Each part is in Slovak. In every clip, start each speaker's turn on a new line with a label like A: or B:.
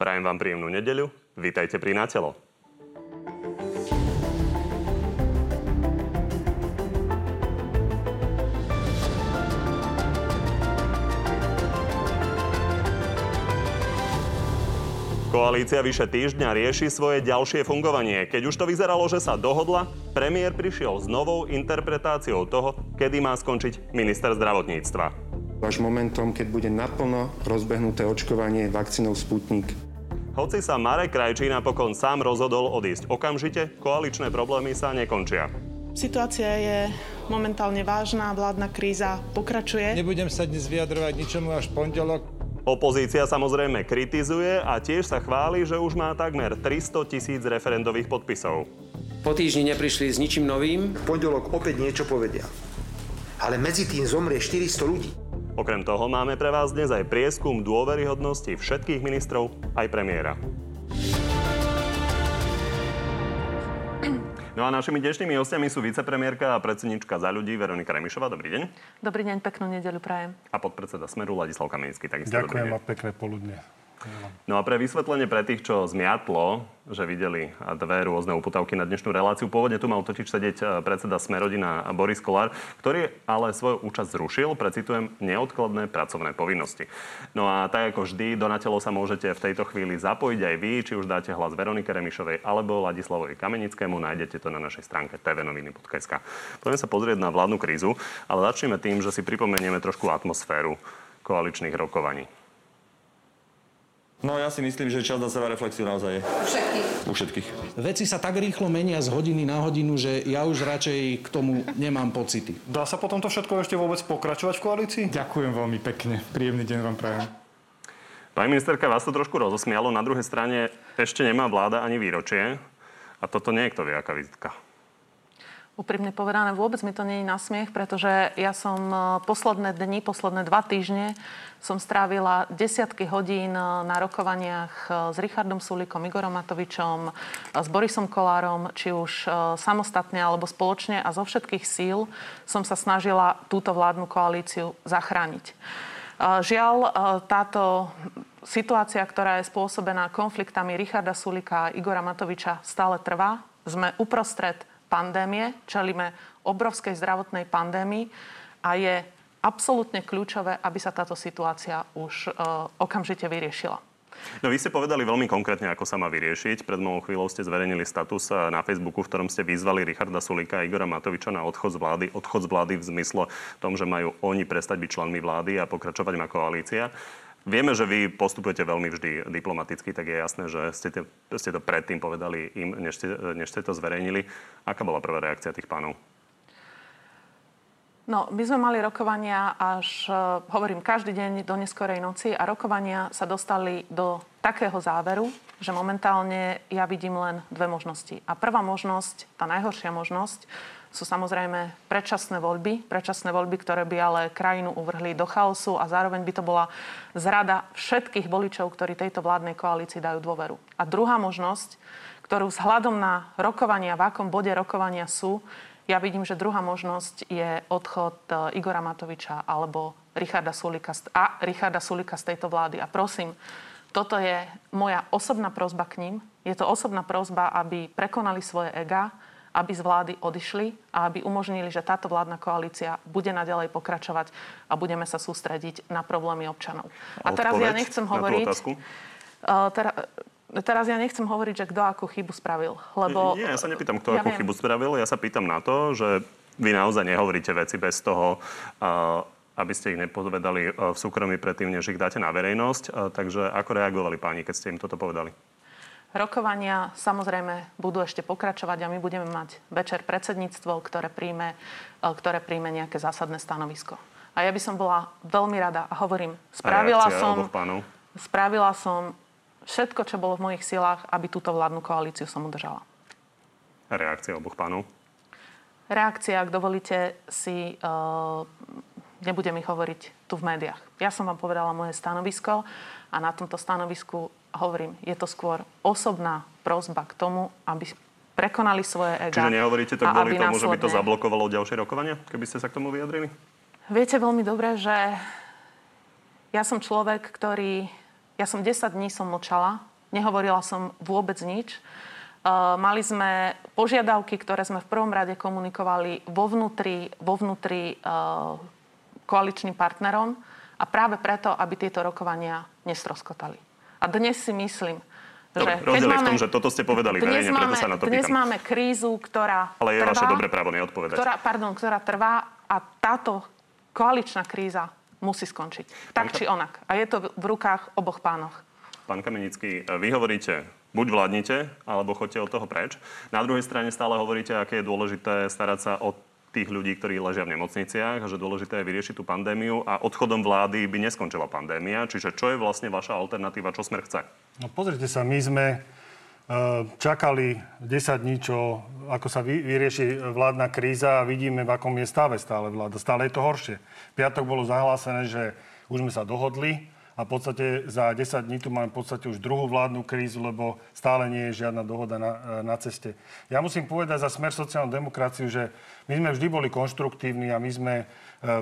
A: Prajem vám príjemnú nedeľu. Vítajte pri Natelo. Koalícia vyše týždňa rieši svoje ďalšie fungovanie. Keď už to vyzeralo, že sa dohodla, premiér prišiel s novou interpretáciou toho, kedy má skončiť minister zdravotníctva.
B: Až momentom, keď bude naplno rozbehnuté očkovanie vakcínou Sputnik.
A: Hoci sa Marek Krajčí napokon sám rozhodol odísť okamžite, koaličné problémy sa nekončia.
C: Situácia je momentálne vážna, vládna kríza pokračuje.
D: Nebudem sa dnes vyjadrovať ničomu až pondelok.
A: Opozícia samozrejme kritizuje a tiež sa chváli, že už má takmer 300 tisíc referendových podpisov.
E: Po týždni neprišli s ničím novým.
F: V pondelok opäť niečo povedia. Ale medzi tým zomrie 400 ľudí.
A: Okrem toho máme pre vás dnes aj prieskum dôveryhodnosti všetkých ministrov, aj premiéra. No a našimi dnešnými hostiami sú vicepremiérka a predsednička za ľudí Veronika Remišová. Dobrý deň.
G: Dobrý deň, peknú nedeľu prajem.
A: A podpredseda Smeru Ladislav Kamenický.
H: Takisto Ďakujem a pekné poludne.
A: No a pre vysvetlenie pre tých, čo zmiatlo, že videli dve rôzne uputavky na dnešnú reláciu. Pôvodne tu mal totiž sedieť e, predseda Smerodina Boris Kolár, ktorý ale svoju účasť zrušil, precitujem, neodkladné pracovné povinnosti. No a tak ako vždy, do natelo sa môžete v tejto chvíli zapojiť aj vy, či už dáte hlas Veronike Remišovej alebo Ladislavovi Kamenickému. Nájdete to na našej stránke tvnoviny.sk. Poďme sa pozrieť na vládnu krízu, ale začneme tým, že si pripomenieme trošku atmosféru koaličných rokovaní.
I: No ja si myslím, že čas na seba reflexiu naozaj je.
J: U všetkých.
I: U všetkých.
K: Veci sa tak rýchlo menia z hodiny na hodinu, že ja už radšej k tomu nemám pocity.
H: Dá sa potom to všetko ešte vôbec pokračovať v koalícii? Ďakujem veľmi pekne. Príjemný deň vám prajem.
A: Pani ministerka, vás to trošku rozosmialo. Na druhej strane ešte nemá vláda ani výročie. A toto nie je kto vie, aká vizitka.
G: Úprimne povedané, vôbec mi to nie je na smiech, pretože ja som e, posledné dni, posledné dva týždne som strávila desiatky hodín e, na rokovaniach e, s Richardom Sulikom, Igorom Matovičom, s Borisom Kolárom, či už samostatne alebo spoločne a zo všetkých síl som sa snažila túto vládnu koalíciu zachrániť. Žiaľ, táto situácia, ktorá je spôsobená konfliktami Richarda Sulika a Igora Matoviča, stále trvá. Sme uprostred pandémie, čelíme obrovskej zdravotnej pandémii a je absolútne kľúčové, aby sa táto situácia už uh, okamžite vyriešila.
A: No vy ste povedali veľmi konkrétne, ako sa má vyriešiť. Pred mnohou chvíľou ste zverejnili status e, na Facebooku, v ktorom ste vyzvali Richarda Sulika a Igora Matoviča na odchod z vlády. Odchod z vlády v zmysle tom, že majú oni prestať byť členmi vlády a pokračovať má koalícia. Vieme, že vy postupujete veľmi vždy diplomaticky, tak je jasné, že ste to, ste to predtým povedali im, než ste, než ste to zverejnili. Aká bola prvá reakcia tých pánov?
G: No, my sme mali rokovania až, e, hovorím, každý deň do neskorej noci a rokovania sa dostali do takého záveru, že momentálne ja vidím len dve možnosti. A prvá možnosť, tá najhoršia možnosť, sú samozrejme predčasné voľby. Predčasné voľby, ktoré by ale krajinu uvrhli do chaosu a zároveň by to bola zrada všetkých voličov, ktorí tejto vládnej koalícii dajú dôveru. A druhá možnosť, ktorú vzhľadom na rokovania, v akom bode rokovania sú, ja vidím, že druhá možnosť je odchod e, Igora Matoviča alebo Richarda Sulika a Richarda Sulika z tejto vlády. A prosím, toto je moja osobná prozba k ním. Je to osobná prozba, aby prekonali svoje ega, aby z vlády odišli a aby umožnili, že táto vládna koalícia bude naďalej pokračovať a budeme sa sústrediť na problémy občanov. A, a teraz ja nechcem hovoriť... Uh, tera, teraz ja nechcem hovoriť, že kto akú chybu spravil, lebo...
A: Nie, ja sa nepýtam, kto ja akú viem. chybu spravil. Ja sa pýtam na to, že vy naozaj nehovoríte veci bez toho, uh, aby ste ich nepovedali uh, v súkromí predtým, než ich dáte na verejnosť. Takže ako reagovali páni, keď ste im toto povedali?
G: Rokovania samozrejme budú ešte pokračovať a my budeme mať večer predsedníctvo, ktoré príjme, e, ktoré príjme nejaké zásadné stanovisko. A ja by som bola veľmi rada a hovorím, spravila som, spravila som všetko, čo bolo v mojich silách, aby túto vládnu koalíciu som udržala.
A: Reakcia oboch pánov?
G: Reakcia, ak dovolíte, si uh, nebudem ich hovoriť tu v médiách. Ja som vám povedala moje stanovisko a na tomto stanovisku hovorím, je to skôr osobná prozba k tomu, aby prekonali svoje ega.
A: Čiže nehovoríte to kvôli tomu, následne... že by to zablokovalo ďalšie rokovania, keby ste sa k tomu vyjadrili?
G: Viete veľmi dobre, že ja som človek, ktorý... Ja som 10 dní som mlčala Nehovorila som vôbec nič. Uh, mali sme požiadavky, ktoré sme v prvom rade komunikovali vo vnútri, vo vnútri uh, koaličným partnerom a práve preto, aby tieto rokovania nestroskotali. A dnes si myslím,
A: Dobre, rozdiel je v tom, že toto ste povedali verejne, preto sa na to
G: dnes
A: pýtam.
G: máme krízu, ktorá
A: Ale je
G: trvá,
A: vaše dobré právo neodpovedať.
G: Ktorá, pardon, ktorá trvá a táto koaličná kríza musí skončiť. Tak či onak. A je to v rukách oboch pánoch.
A: Pán Kamenický, vy hovoríte, buď vládnite, alebo chodte od toho preč. Na druhej strane stále hovoríte, aké je dôležité starať sa o tých ľudí, ktorí ležia v nemocniciach, že dôležité je vyriešiť tú pandémiu a odchodom vlády by neskončila pandémia. Čiže čo je vlastne vaša alternatíva, čo smer chce?
J: No pozrite sa, my sme e, čakali 10 dní, čo, ako sa vyrieši vládna kríza a vidíme, v akom je stave stále vláda. Stále je to horšie. V piatok bolo zahlásené, že už sme sa dohodli a v podstate za 10 dní tu máme v podstate už druhú vládnu krízu, lebo stále nie je žiadna dohoda na, na ceste. Ja musím povedať za smer sociálnu demokraciu, že my sme vždy boli konštruktívni a my sme e,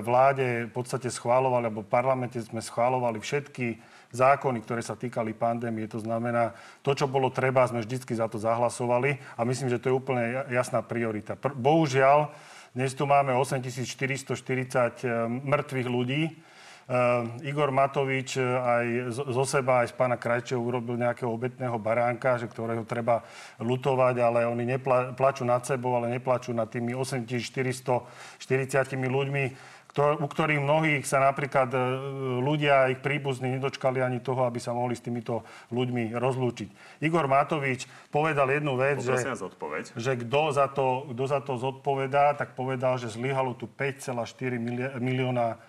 J: vláde v podstate schválovali, alebo v parlamente sme schválovali všetky zákony, ktoré sa týkali pandémie. To znamená, to, čo bolo treba, sme vždycky za to zahlasovali a myslím, že to je úplne jasná priorita. Bohužiaľ, dnes tu máme 8440 e, mŕtvych ľudí, Igor Matovič eh, aj zo seba, aj z pána Krajčeho urobil nejakého obetného baránka, že ktorého treba lutovať, ale oni neplačú nad sebou, ale neplačú nad tými 8440 ľuďmi, u ktorých mnohých sa napríklad eh, ľudia, ich príbuzní nedočkali ani toho, aby sa mohli s týmito ľuďmi rozlúčiť. Igor Matovič povedal jednu vec, že, že kto, za to, kto za to zodpovedá, tak povedal, že zlyhalo tu 5,4 milióna E,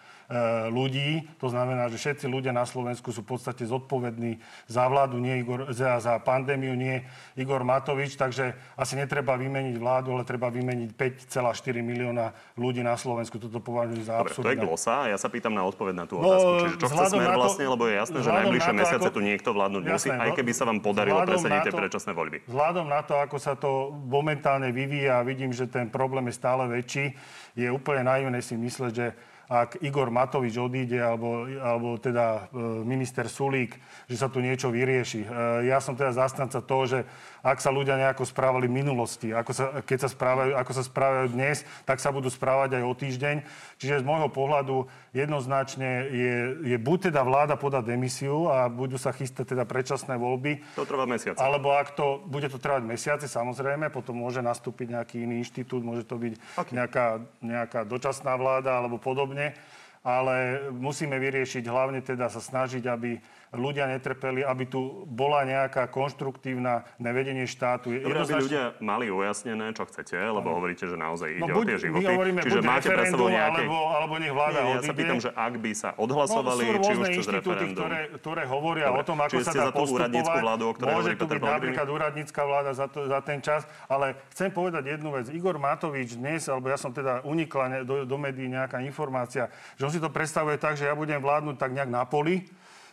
J: ľudí. To znamená, že všetci ľudia na Slovensku sú v podstate zodpovední za vládu, nie Igor, za, za pandémiu, nie Igor Matovič. Takže asi netreba vymeniť vládu, ale treba vymeniť 5,4 milióna ľudí na Slovensku. Toto považujem za absurdné.
A: to je glosa a ja sa pýtam na odpoveď na tú no, otázku. Čiže čo chce smer vlastne, lebo je jasné, že najbližšie mesiace ako... tu niekto vládnuť jasné, musí, aj keby sa vám podarilo presediť tie predčasné voľby.
J: Vzhľadom na to, ako sa to momentálne vyvíja, vidím, že ten problém je stále väčší, je úplne naivné si mysleť, že ak Igor Matovič odíde, alebo, alebo teda e, minister Sulík, že sa tu niečo vyrieši. E, ja som teda zastanca toho, že ak sa ľudia nejako správali v minulosti, ako sa, keď sa správajú, ako sa správajú dnes, tak sa budú správať aj o týždeň. Čiže z môjho pohľadu jednoznačne je, je buď teda vláda podať demisiu a budú sa chystať teda predčasné voľby.
A: To trvá mesiac.
J: Alebo ak to, bude to trvať mesiace, samozrejme, potom môže nastúpiť nejaký iný inštitút, môže to byť okay. nejaká, nejaká dočasná vláda alebo podobne. Ale musíme vyriešiť hlavne teda sa snažiť, aby ľudia netrpeli, aby tu bola nejaká konštruktívna nevedenie štátu.
A: Dobre, aby ľudia mali ujasnené, čo chcete, lebo hovoríte, že naozaj ide no, buď, o tie životy. Hovoríme, Čiže máte pre sebou nejaké...
J: Alebo, alebo nech vláda
A: Nie,
J: ja
A: sa pýtam, že ak by sa odhlasovali, no, či už cez referendum.
J: Ktoré, ktoré hovoria Dobre, o tom, ako sa dá
A: úradnícku vládu, o
J: Môže tu byť napríklad úradnícka vláda za, to, za ten čas, ale chcem povedať jednu vec. Igor Matovič dnes, alebo ja som teda unikla do, do médií nejaká informácia, že on si to predstavuje tak, že ja budem vládnuť tak nejak na poli,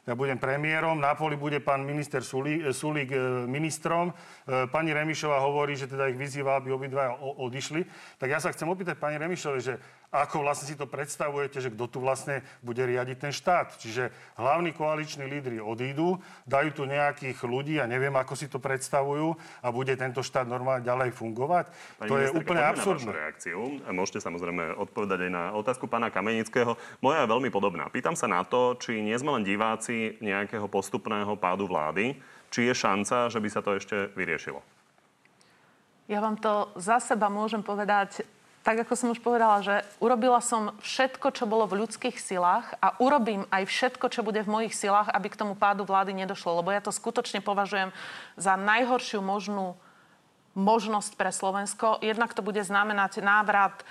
J: ja budem premiérom, na poli bude pán minister Sulík, Sulík e, ministrom. E, pani Remišová hovorí, že teda ich vyzýva, aby obidva odišli. Tak ja sa chcem opýtať pani Remišovej, že ako vlastne si to predstavujete, že kto tu vlastne bude riadiť ten štát. Čiže hlavní koaliční lídry odídu, dajú tu nejakých ľudí a neviem, ako si to predstavujú a bude tento štát normálne ďalej fungovať. Pani to je úplne absurdné.
A: Reakciu. Môžete samozrejme odpovedať aj na otázku pána Kamenického. Moja je veľmi podobná. Pýtam sa na to, či nie sme len diváci nejakého postupného pádu vlády, či je šanca, že by sa to ešte vyriešilo.
G: Ja vám to za seba môžem povedať tak ako som už povedala, že urobila som všetko, čo bolo v ľudských silách a urobím aj všetko, čo bude v mojich silách, aby k tomu pádu vlády nedošlo. Lebo ja to skutočne považujem za najhoršiu možnú možnosť pre Slovensko. Jednak to bude znamenať návrat e,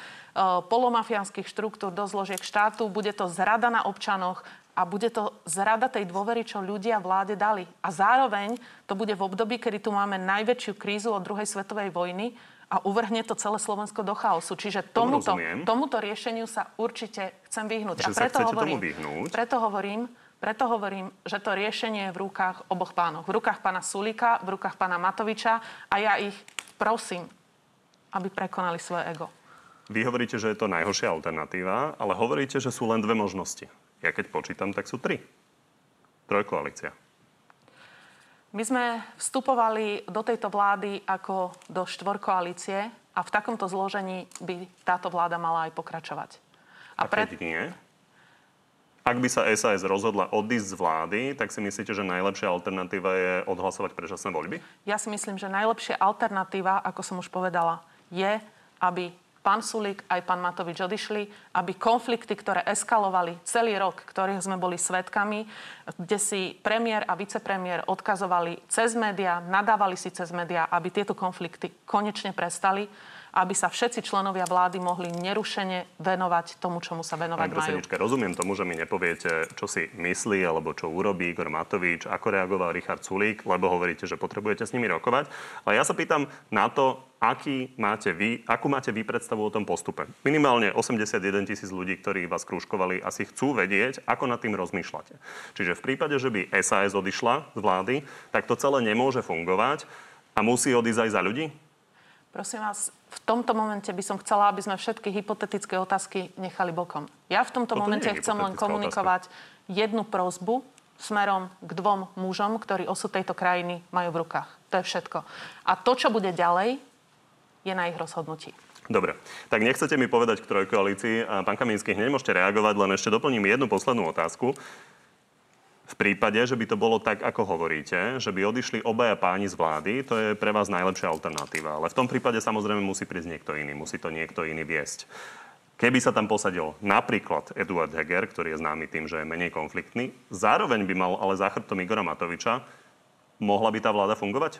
G: polomafiánskych štruktúr do zložiek štátu, bude to zrada na občanoch a bude to zrada tej dôvery, čo ľudia vláde dali. A zároveň to bude v období, kedy tu máme najväčšiu krízu od druhej svetovej vojny a uvrhne to celé Slovensko do chaosu. Čiže tomuto, tomuto riešeniu sa určite chcem vyhnúť.
A: Že a preto hovorím, vyhnúť?
G: preto hovorím, preto hovorím, že to riešenie je v rukách oboch pánov. V rukách pána Sulíka, v rukách pána Matoviča a ja ich prosím, aby prekonali svoje ego.
A: Vy hovoríte, že je to najhoršia alternatíva, ale hovoríte, že sú len dve možnosti. Ja keď počítam, tak sú tri. Trojkoalícia.
G: My sme vstupovali do tejto vlády ako do štvorkoalície a v takomto zložení by táto vláda mala aj pokračovať.
A: A, a keď nie? Ak by sa SAS rozhodla odísť z vlády, tak si myslíte, že najlepšia alternatíva je odhlasovať predčasné voľby?
G: Ja si myslím, že najlepšia alternatíva, ako som už povedala, je, aby pán Sulík aj pán Matovič odišli, aby konflikty, ktoré eskalovali celý rok, ktorých sme boli svetkami, kde si premiér a vicepremiér odkazovali cez médiá, nadávali si cez médiá, aby tieto konflikty konečne prestali aby sa všetci členovia vlády mohli nerušene venovať tomu, čomu sa venovať
A: Pani majú. rozumiem tomu, že mi nepoviete, čo si myslí alebo čo urobí Igor Matovič, ako reagoval Richard Sulík, lebo hovoríte, že potrebujete s nimi rokovať. Ale ja sa pýtam na to, aký máte vy, akú máte vy predstavu o tom postupe. Minimálne 81 tisíc ľudí, ktorí vás krúžkovali, asi chcú vedieť, ako nad tým rozmýšľate. Čiže v prípade, že by SAS odišla z vlády, tak to celé nemôže fungovať a musí odísť aj za ľudí?
G: Prosím vás, v tomto momente by som chcela, aby sme všetky hypotetické otázky nechali bokom. Ja v tomto Toto momente chcem len komunikovať otázka. jednu prozbu smerom k dvom mužom, ktorí osud tejto krajiny majú v rukách. To je všetko. A to, čo bude ďalej, je na ich rozhodnutí.
A: Dobre, tak nechcete mi povedať k trojkoalícii. Pán Kamínsky, hneď môžete reagovať, len ešte doplním jednu poslednú otázku. V prípade, že by to bolo tak, ako hovoríte, že by odišli obaja páni z vlády, to je pre vás najlepšia alternatíva. Ale v tom prípade samozrejme musí prísť niekto iný, musí to niekto iný viesť. Keby sa tam posadil napríklad Eduard Heger, ktorý je známy tým, že je menej konfliktný, zároveň by mal ale za chrbtom Igora Matoviča, mohla by tá vláda fungovať?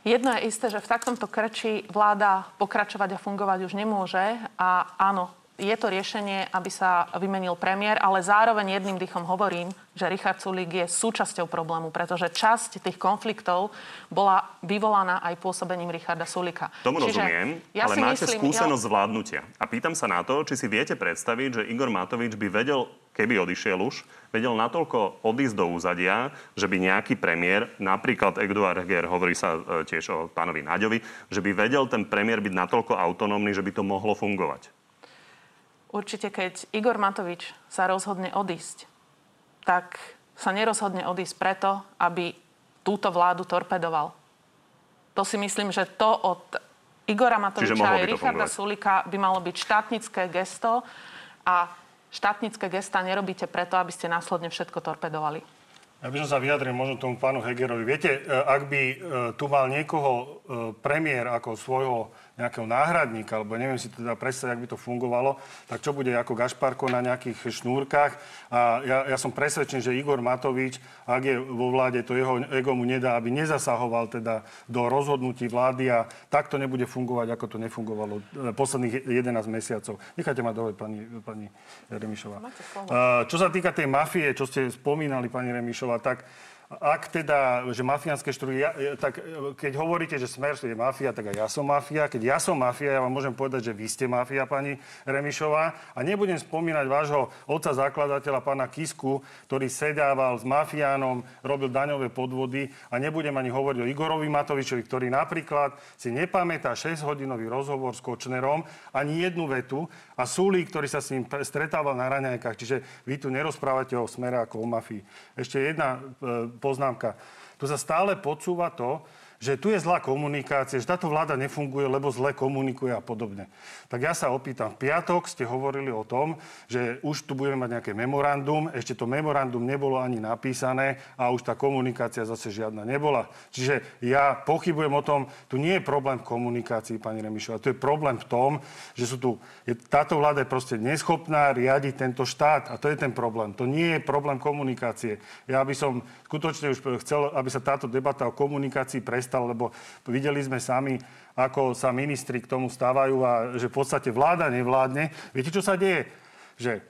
G: Jedno je isté, že v takomto krči vláda pokračovať a fungovať už nemôže. A áno, je to riešenie, aby sa vymenil premiér, ale zároveň jedným dýchom hovorím, že Richard Sulík je súčasťou problému, pretože časť tých konfliktov bola vyvolaná aj pôsobením Richarda Sulíka.
A: Tomu Čiže rozumiem, ja ale máte myslím, skúsenosť ja... zvládnutia. A pýtam sa na to, či si viete predstaviť, že Igor Matovič by vedel, keby odišiel už, vedel natoľko odísť do úzadia, že by nejaký premiér, napríklad Eduard Heger, hovorí sa e, tiež o pánovi Náďovi, že by vedel ten premiér byť natoľko autonómny, že by to mohlo fungovať.
G: Určite, keď Igor Matovič sa rozhodne odísť, tak sa nerozhodne odísť preto, aby túto vládu torpedoval. To si myslím, že to od Igora Matoviča a Richarda Sulika by malo byť štátnické gesto a štátnické gesta nerobíte preto, aby ste následne všetko torpedovali.
J: Ja by som sa vyjadril možno tomu pánu Hegerovi. Viete, e, ak by e, tu mal niekoho e, premiér ako svojho nejakého náhradníka, alebo neviem si teda predstaviť, ak by to fungovalo, tak čo bude ako Gašparko na nejakých šnúrkach. A ja, ja som presvedčený, že Igor Matovič, ak je vo vláde, to jeho ego mu nedá, aby nezasahoval teda do rozhodnutí vlády a takto nebude fungovať, ako to nefungovalo posledných 11 mesiacov. Nechajte ma dole, pani, pani Remišová. Čo sa týka tej mafie, čo ste spomínali, pani Remišová, tak ak teda, že mafiánske štruky, ja, tak e, keď hovoríte, že Smer je mafia, tak aj ja som mafia. Keď ja som mafia, ja vám môžem povedať, že vy ste mafia, pani Remišová. A nebudem spomínať vášho otca zakladateľa, pána Kisku, ktorý sedával s mafiánom, robil daňové podvody. A nebudem ani hovoriť o Igorovi Matovičovi, ktorý napríklad si nepamätá 6-hodinový rozhovor s Kočnerom, ani jednu vetu. A Súlí, ktorý sa s ním stretával na raňajkách. Čiže vy tu nerozprávate o smere ako o mafii. Ešte jedna e, poznámka. Tu sa stále podsúva to, že tu je zlá komunikácia, že táto vláda nefunguje, lebo zle komunikuje a podobne. Tak ja sa opýtam, v piatok ste hovorili o tom, že už tu budeme mať nejaké memorandum, ešte to memorandum nebolo ani napísané a už tá komunikácia zase žiadna nebola. Čiže ja pochybujem o tom, tu nie je problém v komunikácii, pani Remišová, tu je problém v tom, že sú tu, je, táto vláda je proste neschopná riadiť tento štát a to je ten problém. To nie je problém komunikácie. Ja by som skutočne už chcel, aby sa táto debata o komunikácii prestala prestal, lebo videli sme sami, ako sa ministri k tomu stávajú a že v podstate vláda nevládne. Viete, čo sa deje? Že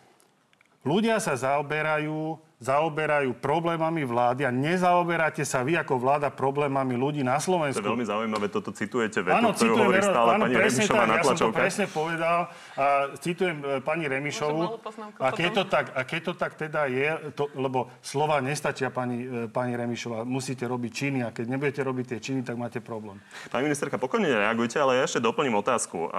J: ľudia sa zaoberajú zaoberajú problémami vlády a nezaoberáte sa vy ako vláda problémami ľudí na Slovensku.
A: To je veľmi zaujímavé, toto citujete vetu, áno, ktorú hovorí stále áno, pani Remišová na
J: Ja som to presne povedal a citujem e, pani Remišovu. A keď, to tak, a keď to tak teda je, to, lebo slova nestačia pani, e, pani Remišová, musíte robiť činy a keď nebudete robiť tie činy, tak máte problém.
A: Pani ministerka, pokojne reagujte, ale ja ešte doplním otázku.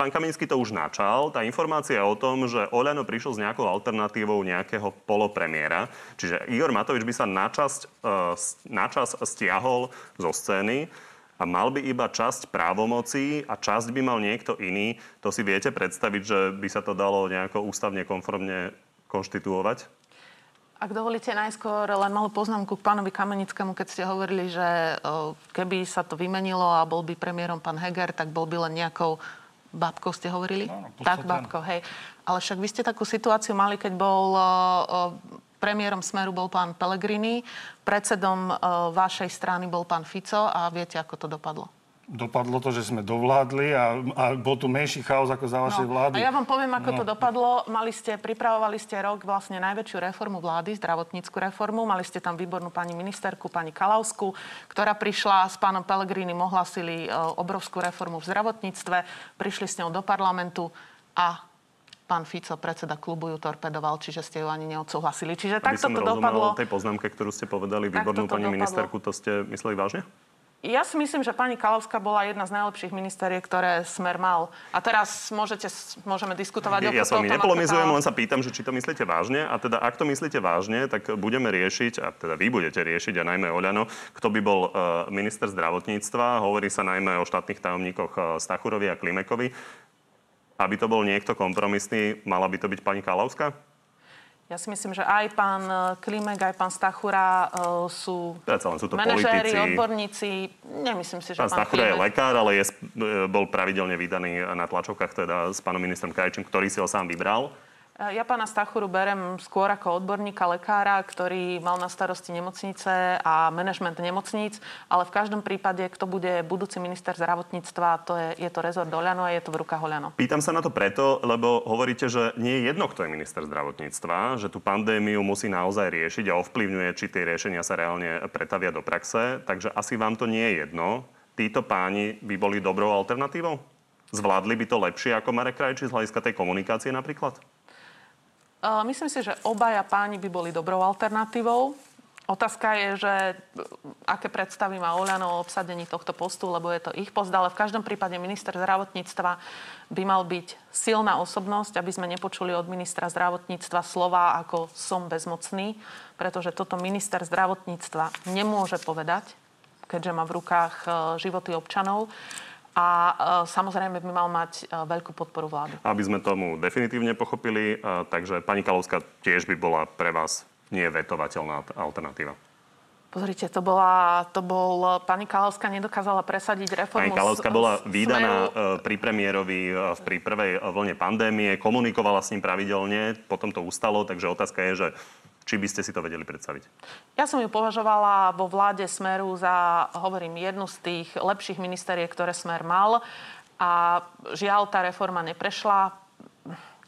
A: Pán Kaminsky to už načal. Tá informácia o tom, že Oľano prišiel s nejakou alternatívou nejakého polopremiéra, Čiže Igor Matovič by sa načas, načas stiahol zo scény a mal by iba časť právomocí a časť by mal niekto iný. To si viete predstaviť, že by sa to dalo nejako ústavne konformne konštituovať?
G: Ak dovolíte najskôr len malú poznámku k pánovi Kamenickému, keď ste hovorili, že keby sa to vymenilo a bol by premiérom pán Heger, tak bol by len nejakou babkou, ste hovorili?
J: No,
G: tak, babkou, hej. Ale však vy ste takú situáciu mali, keď bol premiérom Smeru bol pán Pellegrini, predsedom vašej strany bol pán Fico a viete, ako to dopadlo?
J: dopadlo to, že sme dovládli a, a bol tu menší chaos ako za vašej
G: no,
J: vlády.
G: A ja vám poviem, ako
J: no.
G: to dopadlo. Mali ste, pripravovali ste rok vlastne najväčšiu reformu vlády, zdravotníckú reformu. Mali ste tam výbornú pani ministerku, pani Kalausku, ktorá prišla s pánom Pellegrini, ohlasili e, obrovskú reformu v zdravotníctve. Prišli s ňou do parlamentu a pán Fico, predseda klubu, ju torpedoval, čiže ste ju ani neodsúhlasili. Čiže takto to dopadlo.
A: tej poznámke, ktorú ste povedali, výbornú pani dopadlo. ministerku, to ste mysleli vážne?
G: Ja si myslím, že pani Kalovská bola jedna z najlepších ministeriek, ktoré Smer mal. A teraz môžete, môžeme diskutovať
A: ja, o Ja s vami nepolemizujem, len sa pýtam, že či to myslíte vážne. A teda, ak to myslíte vážne, tak budeme riešiť, a teda vy budete riešiť, a najmä Oľano, kto by bol uh, minister zdravotníctva. Hovorí sa najmä o štátnych tajomníkoch uh, Stachurovi a Klimekovi. Aby to bol niekto kompromisný, mala by to byť pani Kalovská?
G: Ja si myslím, že aj pán e, Klimek, aj pán Stachura uh, sú,
A: len sú to
G: manažéri,
A: politici.
G: odborníci. Nemyslím si, že
A: pán,
G: pán
A: Stachura
G: Klimek...
A: je lekár, ale je, bol pravidelne vydaný na tlačovkách teda s pánom ministrom Krajčím, ktorý si ho sám vybral.
G: Ja pána Stachuru berem skôr ako odborníka, lekára, ktorý mal na starosti nemocnice a manažment nemocníc, ale v každom prípade, kto bude budúci minister zdravotníctva, to je, je to rezort Oľano a je to v rukách Oľano.
A: Pýtam sa na to preto, lebo hovoríte, že nie je jedno, kto je minister zdravotníctva, že tú pandémiu musí naozaj riešiť a ovplyvňuje, či tie riešenia sa reálne pretavia do praxe, takže asi vám to nie je jedno. Títo páni by boli dobrou alternatívou? Zvládli by to lepšie ako Marek Krajčí z hľadiska tej komunikácie napríklad?
G: Myslím si, že obaja páni by boli dobrou alternatívou. Otázka je, že aké predstavy má Oľano o obsadení tohto postu, lebo je to ich post, ale v každom prípade minister zdravotníctva by mal byť silná osobnosť, aby sme nepočuli od ministra zdravotníctva slova ako som bezmocný, pretože toto minister zdravotníctva nemôže povedať, keďže má v rukách e, životy občanov a e, samozrejme by mal mať e, veľkú podporu vlády.
A: Aby sme tomu definitívne pochopili, e, takže pani Kalovská tiež by bola pre vás nie vetovateľná alternatíva.
G: Pozrite, to, bola, to bol... Pani Kalovská nedokázala presadiť reformu...
A: Pani Kalovská bola výdaná pri premiérovi pri prvej vlne pandémie, komunikovala s ním pravidelne, potom to ustalo, takže otázka je, že či by ste si to vedeli predstaviť?
G: Ja som ju považovala vo vláde Smeru za, hovorím, jednu z tých lepších ministeriek, ktoré Smer mal. A žiaľ, tá reforma neprešla.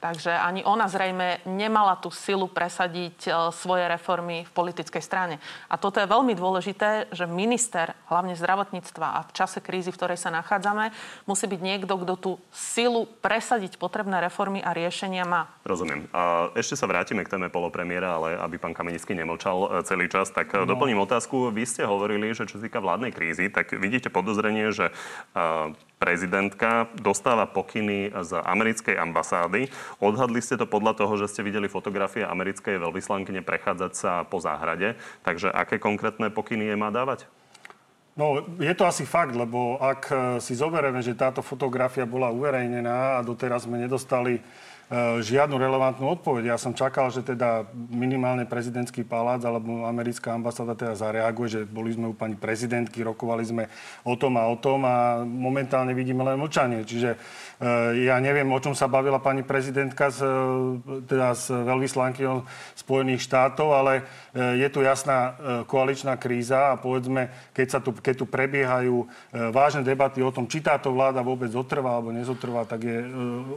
G: Takže ani ona zrejme nemala tú silu presadiť e, svoje reformy v politickej strane. A toto je veľmi dôležité, že minister, hlavne zdravotníctva a v čase krízy, v ktorej sa nachádzame, musí byť niekto, kto tú silu presadiť potrebné reformy a riešenia má.
A: Rozumiem. A ešte sa vrátime k téme polopremiéra, ale aby pán Kamenický nemlčal e, celý čas, tak e, no. doplním otázku. Vy ste hovorili, že čo sa týka vládnej krízy, tak vidíte podozrenie, že prezidentka dostáva pokyny z americkej ambasády. Odhadli ste to podľa toho, že ste videli fotografie americkej veľvyslankyne prechádzať sa po záhrade. Takže aké konkrétne pokyny je má dávať?
J: No, je to asi fakt, lebo ak eh, si zoberieme, že táto fotografia bola uverejnená a doteraz sme nedostali žiadnu relevantnú odpoveď. Ja som čakal, že teda minimálne prezidentský palác alebo americká ambasáda teda zareaguje, že boli sme u pani prezidentky, rokovali sme o tom a o tom a momentálne vidíme len mlčanie. Čiže e, ja neviem, o čom sa bavila pani prezidentka s, e, teda s veľvyslankyňou Spojených štátov, ale je tu jasná koaličná kríza a povedzme, keď, sa tu, keď tu prebiehajú vážne debaty o tom, či táto vláda vôbec zotrvá alebo nezotrvá, tak je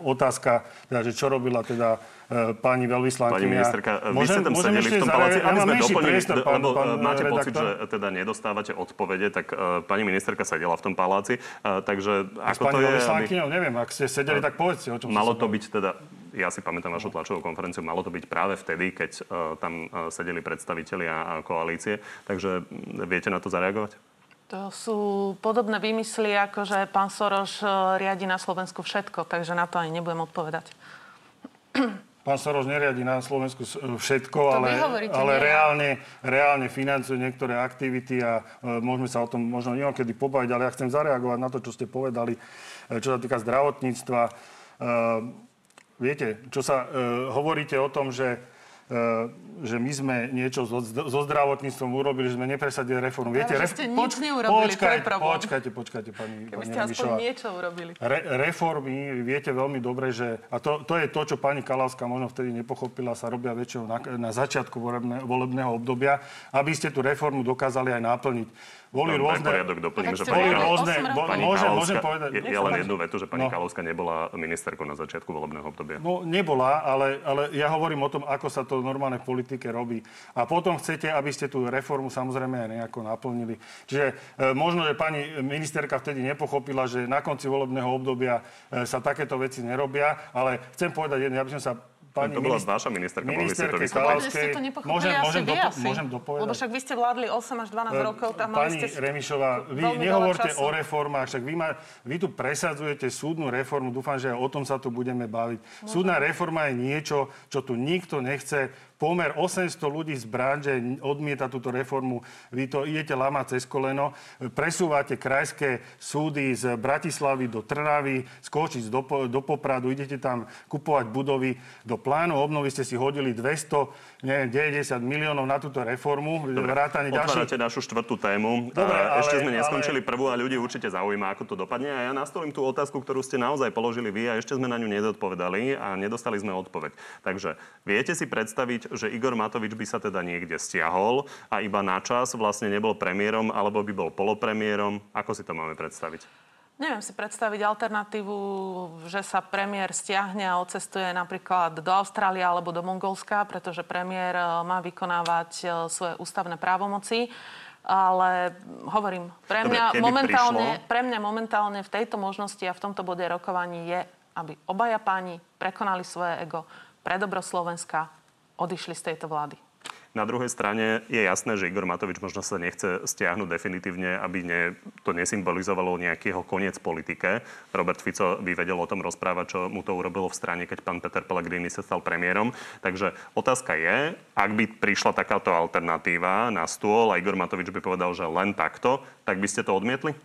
J: otázka, teda, že čo robila teda e, pani veľvyslankyňa.
A: Pani ministerka, vy ste tam sedeli v tom paláci, aby sme doplnili, priestor, pán, lebo pán, máte redaktor. pocit, že teda nedostávate odpovede, tak uh, pani ministerka sedela v tom paláci, uh, takže
J: A ako to je... veľvyslankyňou, aby... neviem, ak ste sedeli, tak povedzte, o čom
A: Malo to byť teda ja si pamätám vašu tlačovú konferenciu, malo to byť práve vtedy, keď uh, tam uh, sedeli predstavitelia a koalície. Takže viete na to zareagovať?
G: To sú podobné výmysly, ako že pán Soroš riadi na Slovensku všetko, takže na to ani nebudem odpovedať.
J: Pán Soros neriadi na Slovensku všetko,
G: To
J: ale,
G: hovoríte,
J: ale
G: nie
J: reálne, reálne financuje niektoré aktivity a e, môžeme sa o tom možno niekedy pobaviť, ale ja chcem zareagovať na to, čo ste povedali, e, čo sa týka zdravotníctva. E, viete, čo sa e, hovoríte o tom, že že my sme niečo so, so zdravotníctvom urobili, že sme nepresadili reformu. Viete,
G: Práve, že ste nič neurobili, to je
J: počkajte,
G: problém.
J: počkajte, počkajte, pani,
G: Keby
J: pani
G: ste aspoň niečo urobili.
J: Re, reformy, viete veľmi dobre, že, a to, to je to, čo pani Kalavská možno vtedy nepochopila, sa robia väčšinou na, na začiatku volebne, volebného obdobia, aby ste tú reformu dokázali aj naplniť. Boli
A: No,
J: rôzne...
A: poriadok doplním, že pani,
J: rôzne...
A: pani
J: môžem, môžem povedať...
A: je, je len jednu vetu, že pani
J: No.
A: Kalovská nebola ministerkou na začiatku volebného obdobia.
J: No nebola, ale, ale ja hovorím o tom, ako sa to normálne v politike robí. A potom chcete, aby ste tú reformu samozrejme aj nejako naplnili. Čiže e, možno, že pani ministerka vtedy nepochopila, že na konci volebného obdobia e, sa takéto veci nerobia, ale chcem povedať jedno, ja by som sa pani
A: to bola vaša ministerka, mohli ste to vysvetliť.
J: Môžem, môžem,
G: asi.
J: môžem dopovedať?
G: Lebo však vy ste vládli 8 až 12 rokov, tam
J: Pani
G: ste...
J: Remišová, vy nehovorte o reformách, však vy, ma, vy tu presadzujete súdnu reformu, dúfam, že aj o tom sa tu budeme baviť. Súdna reforma je niečo, čo tu nikto nechce. Pomer 800 ľudí z branže odmieta túto reformu. Vy to idete lamať cez koleno. Presúvate krajské súdy z Bratislavy do Trnavy, z Košic do, do Popradu, idete tam kupovať budovy. Do plánu obnovy ste si hodili 200, neviem, 90 miliónov na túto reformu. Vrátane ďalších
A: Otvárate našu štvrtú tému.
J: Dobre,
A: A Ešte
J: ale-
A: sme neskončili
J: ale-
A: prvú a ľudí určite zaujíma, ako to dopadne. A ja nastolím tú otázku, ktorú ste naozaj položili vy a ešte sme na ňu nedodpovedali a nedostali sme odpoveď. Takže viete si predstaviť, že Igor Matovič by sa teda niekde stiahol a iba na čas vlastne nebol premiérom alebo by bol polopremiérom? Ako si to máme predstaviť?
G: Neviem si predstaviť alternatívu, že sa premiér stiahne a odcestuje napríklad do Austrálie alebo do Mongolska, pretože premiér e, má vykonávať e, svoje ústavné právomoci. Ale hovorím, pre
A: Dobre,
G: mňa,
A: keby
G: momentálne,
A: prišlo-
G: pre mňa momentálne v tejto možnosti a v tomto bode rokovaní je, aby obaja páni prekonali svoje ego pre dobro Slovenska, odišli z tejto vlády.
A: Na druhej strane je jasné, že Igor Matovič možno sa nechce stiahnuť definitívne, aby ne, to nesymbolizovalo nejaký jeho koniec politike. Robert Fico by vedel o tom rozprávať, čo mu to urobilo v strane, keď pán Peter Pellegrini sa stal premiérom. Takže otázka je, ak by prišla takáto alternatíva na stôl a Igor Matovič by povedal, že len takto, tak by ste to odmietli?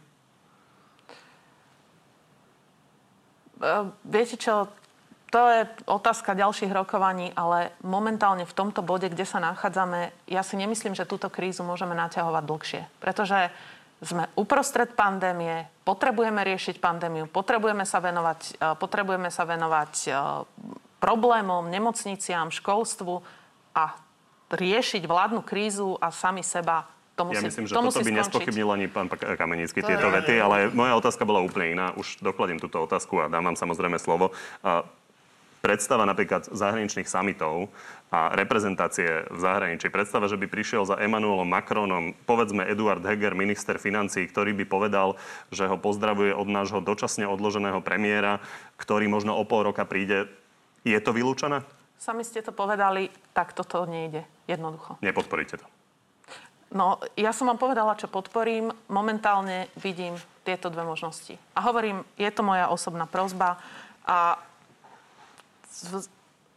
G: E, Viete čo, to je otázka ďalších rokovaní, ale momentálne v tomto bode, kde sa nachádzame, ja si nemyslím, že túto krízu môžeme naťahovať dlhšie. Pretože sme uprostred pandémie, potrebujeme riešiť pandémiu, potrebujeme sa venovať, e, potrebujeme sa venovať e, problémom, nemocniciam, školstvu a riešiť vládnu krízu a sami seba. To musí,
A: Ja myslím, že
G: to
A: toto by
G: skončiť.
A: nespochybnil ani pán Kamenický
G: To
A: tieto
G: je-
A: vety, ale moja otázka bola úplne iná. Už dokladím túto otázku a dám vám samozrejme slovo. Predstava napríklad zahraničných samitov a reprezentácie v zahraničí. Predstava, že by prišiel za Emmanuelom Macronom, povedzme Eduard Heger, minister financí, ktorý by povedal, že ho pozdravuje od nášho dočasne odloženého premiéra, ktorý možno o pol roka príde. Je to vylúčené?
G: Sami ste to povedali, tak toto nejde. Jednoducho.
A: Nepodporíte to.
G: No, ja som vám povedala, čo podporím. Momentálne vidím tieto dve možnosti. A hovorím, je to moja osobná prozba a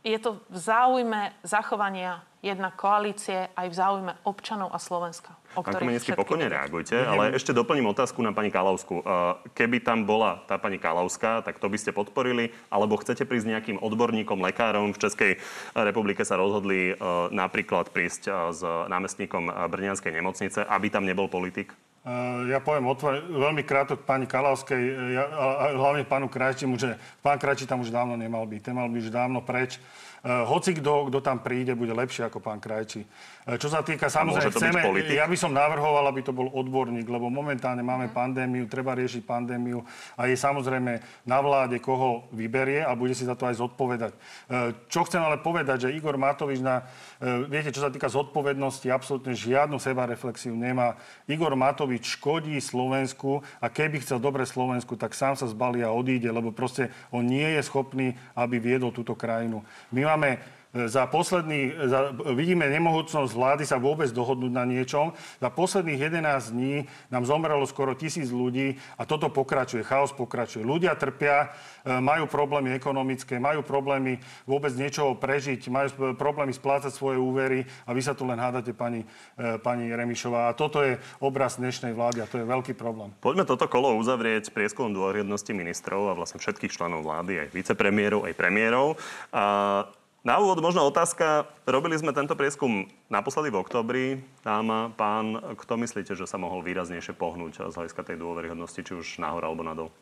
G: je to v záujme zachovania jednak koalície aj v záujme občanov a Slovenska. O
A: Pán
G: všetkým
A: pokojne reagujte, ale ešte doplním otázku na pani Kalavsku. Uh, Keby tam bola tá pani Kalavská, tak to by ste podporili, alebo chcete prísť nejakým odborníkom, lekárom? V Českej republike sa rozhodli uh, napríklad prísť uh, s námestníkom Brňanskej nemocnice, aby tam nebol politik?
J: Uh, Ja poviem otvor, veľmi krátko k pani Kalavskej, ja, a, a hlavne pánu Krajčimu, že pán Krajči tam už dávno nemal byť. Ten mal byť už dávno preč. Uh, hoci kto, kto tam príde, bude lepšie ako pán Krajči. Uh, čo sa týka, samozrejme, chceme, ja by som navrhoval, aby to bol odborník, lebo momentálne máme pandémiu, treba riešiť pandémiu a je samozrejme na vláde, koho vyberie a bude si za to aj zodpovedať. Uh, Čo chcem ale povedať, že Igor Matovič na, uh, viete, čo sa týka zodpovednosti, absolútne žiadnu sebareflexiu nemá. Igor Matovič škodí Slovensku a keby chcel dobre Slovensku, tak sám sa zbalí a odíde, lebo proste on nie je schopný, aby viedol túto krajinu. My máme Za posledný, za, vidíme nemohúcnosť vlády sa vôbec dohodnúť na niečom. Za posledných 11 dní nám zomrelo skoro tisíc ľudí a toto pokračuje, chaos pokračuje. Ľudia trpia, e, majú problémy ekonomické, majú problémy vôbec niečoho prežiť, majú problémy splácať svoje úvery a vy sa tu len hádate, pani, e, pani Remišová. A toto je obraz dnešnej vlády a to je veľký problém.
A: Poďme toto kolo uzavrieť prieskumom dôvodnosti ministrov a vlastne všetkých členov vlády, aj vicepremiérov, aj premiérov. A na úvod možno otázka. Robili sme tento prieskum naposledy v oktobri. Tam, pán, kto myslíte, že sa mohol výraznejšie pohnúť z hľadiska tej dôveryhodnosti, či už nahor alebo nadol?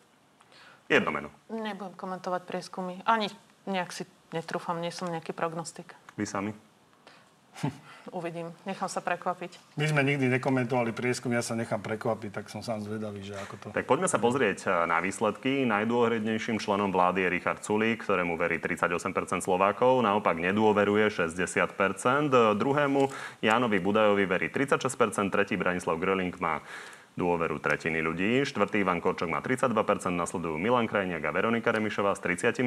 A: Jedno meno.
G: Nebudem komentovať prieskumy. Ani nejak si netrúfam, nie som nejaký prognostik.
A: Vy sami?
G: Uvidím. Nechám sa prekvapiť.
J: My sme nikdy nekomentovali prieskum, ja sa nechám prekvapiť, tak som sám zvedavý, že ako to...
A: Tak poďme sa pozrieť eh, na výsledky. Najdôhrednejším členom vlády je Richard Sulík, ktorému verí 38% Slovákov, naopak nedôveruje 60%. Druhému Jánovi Budajovi verí 36%, tretí Branislav Gröling má dôveru tretiny ľudí. Štvrtý Ivan Korčok má 32%, nasledujú Milan Krajniak a Veronika Remišová s 30%,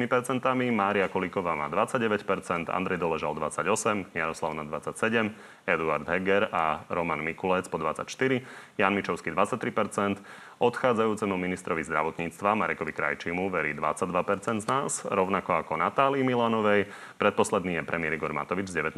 A: Mária Kolíková má 29%, Andrej Doležal 28%, Jaroslav na 27%, Eduard Heger a Roman Mikulec po 24%, Jan Mičovský 23%, Odchádzajúcemu ministrovi zdravotníctva Marekovi Krajčimu verí 22% z nás, rovnako ako Natálii Milanovej. Predposledný je premiér Igor Matovič s 19%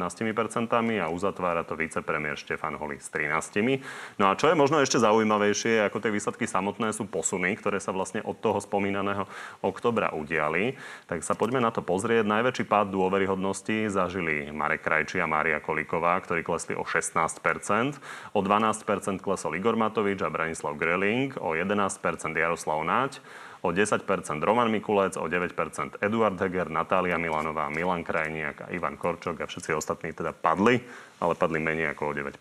A: a uzatvára to vicepremiér Štefan Holý s 13%. No a čo je možno ešte zaujímavejšie, ako tie výsledky samotné sú posuny, ktoré sa vlastne od toho spomínaného oktobra udiali. Tak sa poďme na to pozrieť. Najväčší pád dôveryhodnosti zažili Marek Krajči a Mária Kolíková, ktorí klesli o 16%. O 12% klesol Igor Matovič a Branislav Greling. O o 11 Jaroslav Náď, o 10 Roman Mikulec, o 9% Eduard Heger, Natália Milanová, Milan Krajniak a Ivan Korčok a všetci ostatní teda padli, ale padli menej ako o 9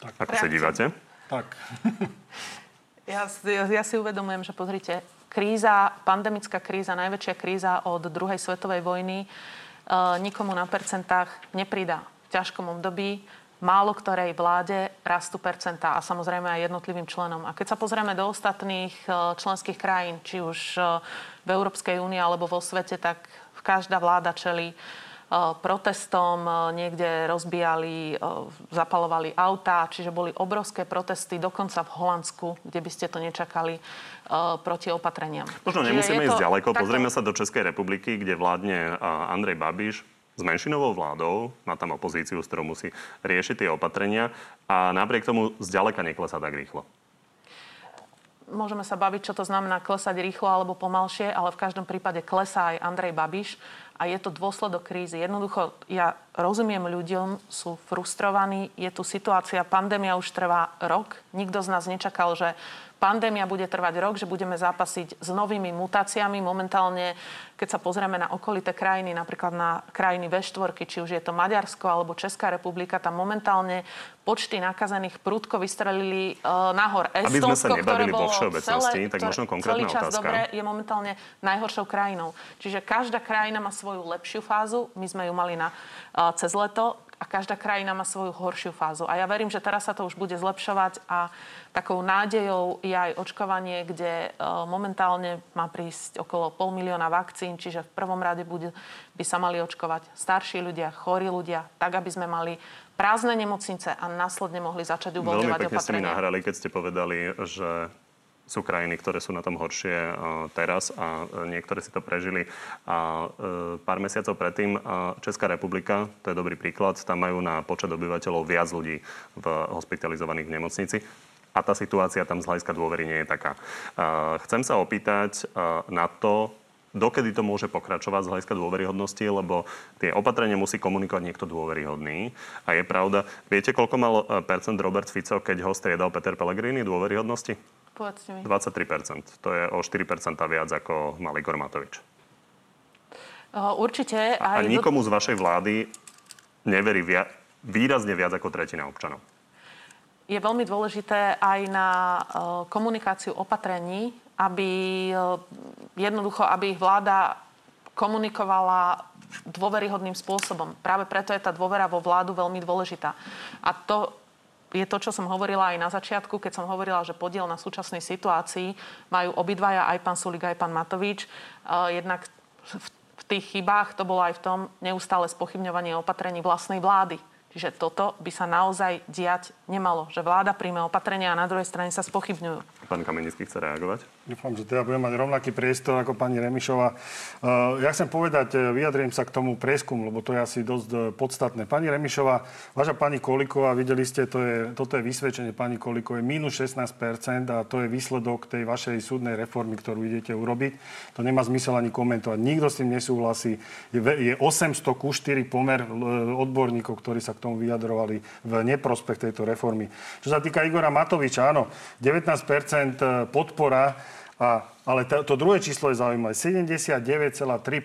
A: Tak. Ako sa dívate?
J: Tak.
G: ja, ja, ja si uvedomujem, že pozrite, kríza, pandemická kríza, najväčšia kríza od druhej svetovej vojny, e, nikomu na percentách nepridá v ťažkom období málo ktorej vláde rastú percentá a samozrejme aj jednotlivým členom. A keď sa pozrieme do ostatných e, členských krajín, či už e, v Európskej únii alebo vo svete, tak každá vláda čeli e, protestom, niekde rozbijali, zapalovali autá, čiže boli obrovské protesty, dokonca v Holandsku, kde by ste to nečakali, proti opatreniam.
A: Možno nemusíme ísť ďaleko, takto... pozrieme sa do Českej republiky, kde vládne Andrej Babiš, s menšinovou vládou, má tam opozíciu, s ktorou musí riešiť tie opatrenia a napriek tomu zďaleka neklesá tak rýchlo.
G: Môžeme sa baviť, čo to znamená klesať rýchlo alebo pomalšie, ale v každom prípade klesá aj Andrej Babiš a je to dôsledok krízy. Jednoducho, ja rozumiem ľuďom, sú frustrovaní, je tu situácia, pandémia už trvá rok, nikto z nás nečakal, že pandémia bude trvať rok, že budeme zápasiť s novými mutáciami. Momentálne, keď sa pozrieme na okolité krajiny, napríklad na krajiny V4, či už je to Maďarsko alebo Česká republika, tam momentálne počty nakazených prúdko vystrelili uh, nahor.
A: Aby sme sa nebavili vo všeobecnosti, celé, tak možno konkrétna
G: celý čas
A: otázka.
G: dobre, je momentálne najhoršou krajinou. Čiže každá krajina má svoju lepšiu fázu. My sme ju mali na, uh, cez leto a každá krajina má svoju horšiu fázu. A ja verím, že teraz sa to už bude zlepšovať a takou nádejou je aj očkovanie, kde e, momentálne má prísť okolo pol milióna vakcín, čiže v prvom rade bude, by sa mali očkovať starší ľudia, chorí ľudia, tak aby sme mali prázdne nemocnice a následne mohli začať uvoľňovať opatrenia.
A: Veľmi pekne ste mi nahrali, keď ste povedali, že sú krajiny, ktoré sú na tom horšie uh, teraz a uh, niektoré si to prežili. A uh, pár mesiacov predtým Česká republika, to je dobrý príklad, tam majú na počet obyvateľov viac ľudí v hospitalizovaných v nemocnici. A tá situácia tam z hľadiska dôvery nie je taká. Chcem sa opýtať na to, dokedy to môže pokračovať z hľadiska dôveryhodnosti, lebo tie opatrenia musí komunikovať niekto dôveryhodný. A je pravda, viete, koľko mal percent Robert Fico, keď ho striedal Peter Pellegrini dôveryhodnosti?
G: Povedzte mi.
A: 23%. To je o 4% viac ako mal Igor Matovič.
G: určite.
A: Aj a nikomu z vašej vlády neverí via- výrazne viac ako tretina občanov.
G: Je veľmi dôležité aj na komunikáciu opatrení, aby jednoducho, aby ich vláda komunikovala dôveryhodným spôsobom. Práve preto je tá dôvera vo vládu veľmi dôležitá. A to je to, čo som hovorila aj na začiatku, keď som hovorila, že podiel na súčasnej situácii majú obidvaja, aj pán Sulik, aj pán Matovič. Jednak v, v tých chybách to bolo aj v tom neustále spochybňovanie opatrení vlastnej vlády. Čiže toto by sa naozaj diať nemalo, že vláda príjme opatrenia a na druhej strane sa spochybňujú.
A: Pán Kamenický chce reagovať?
J: Dúfam, že teda budem mať rovnaký priestor ako pani Remišová. Uh, ja chcem povedať, e, vyjadrím sa k tomu prieskumu, lebo to je asi dosť e, podstatné. Pani Remišová, vaša pani Koliková, videli ste, to je, toto je vysvedčenie pani Kolikovej, minus 16% a to je výsledok tej vašej súdnej reformy, ktorú idete urobiť. To nemá zmysel ani komentovať. Nikto s tým nesúhlasí. Je 800 ku 4 pomer odborníkov, ktorí sa k tomu vyjadrovali v neprospech tejto reformy. Čo sa týka Igora Matoviča, áno, 19% podpora a, ale to, to druhé číslo je zaujímavé. 79,3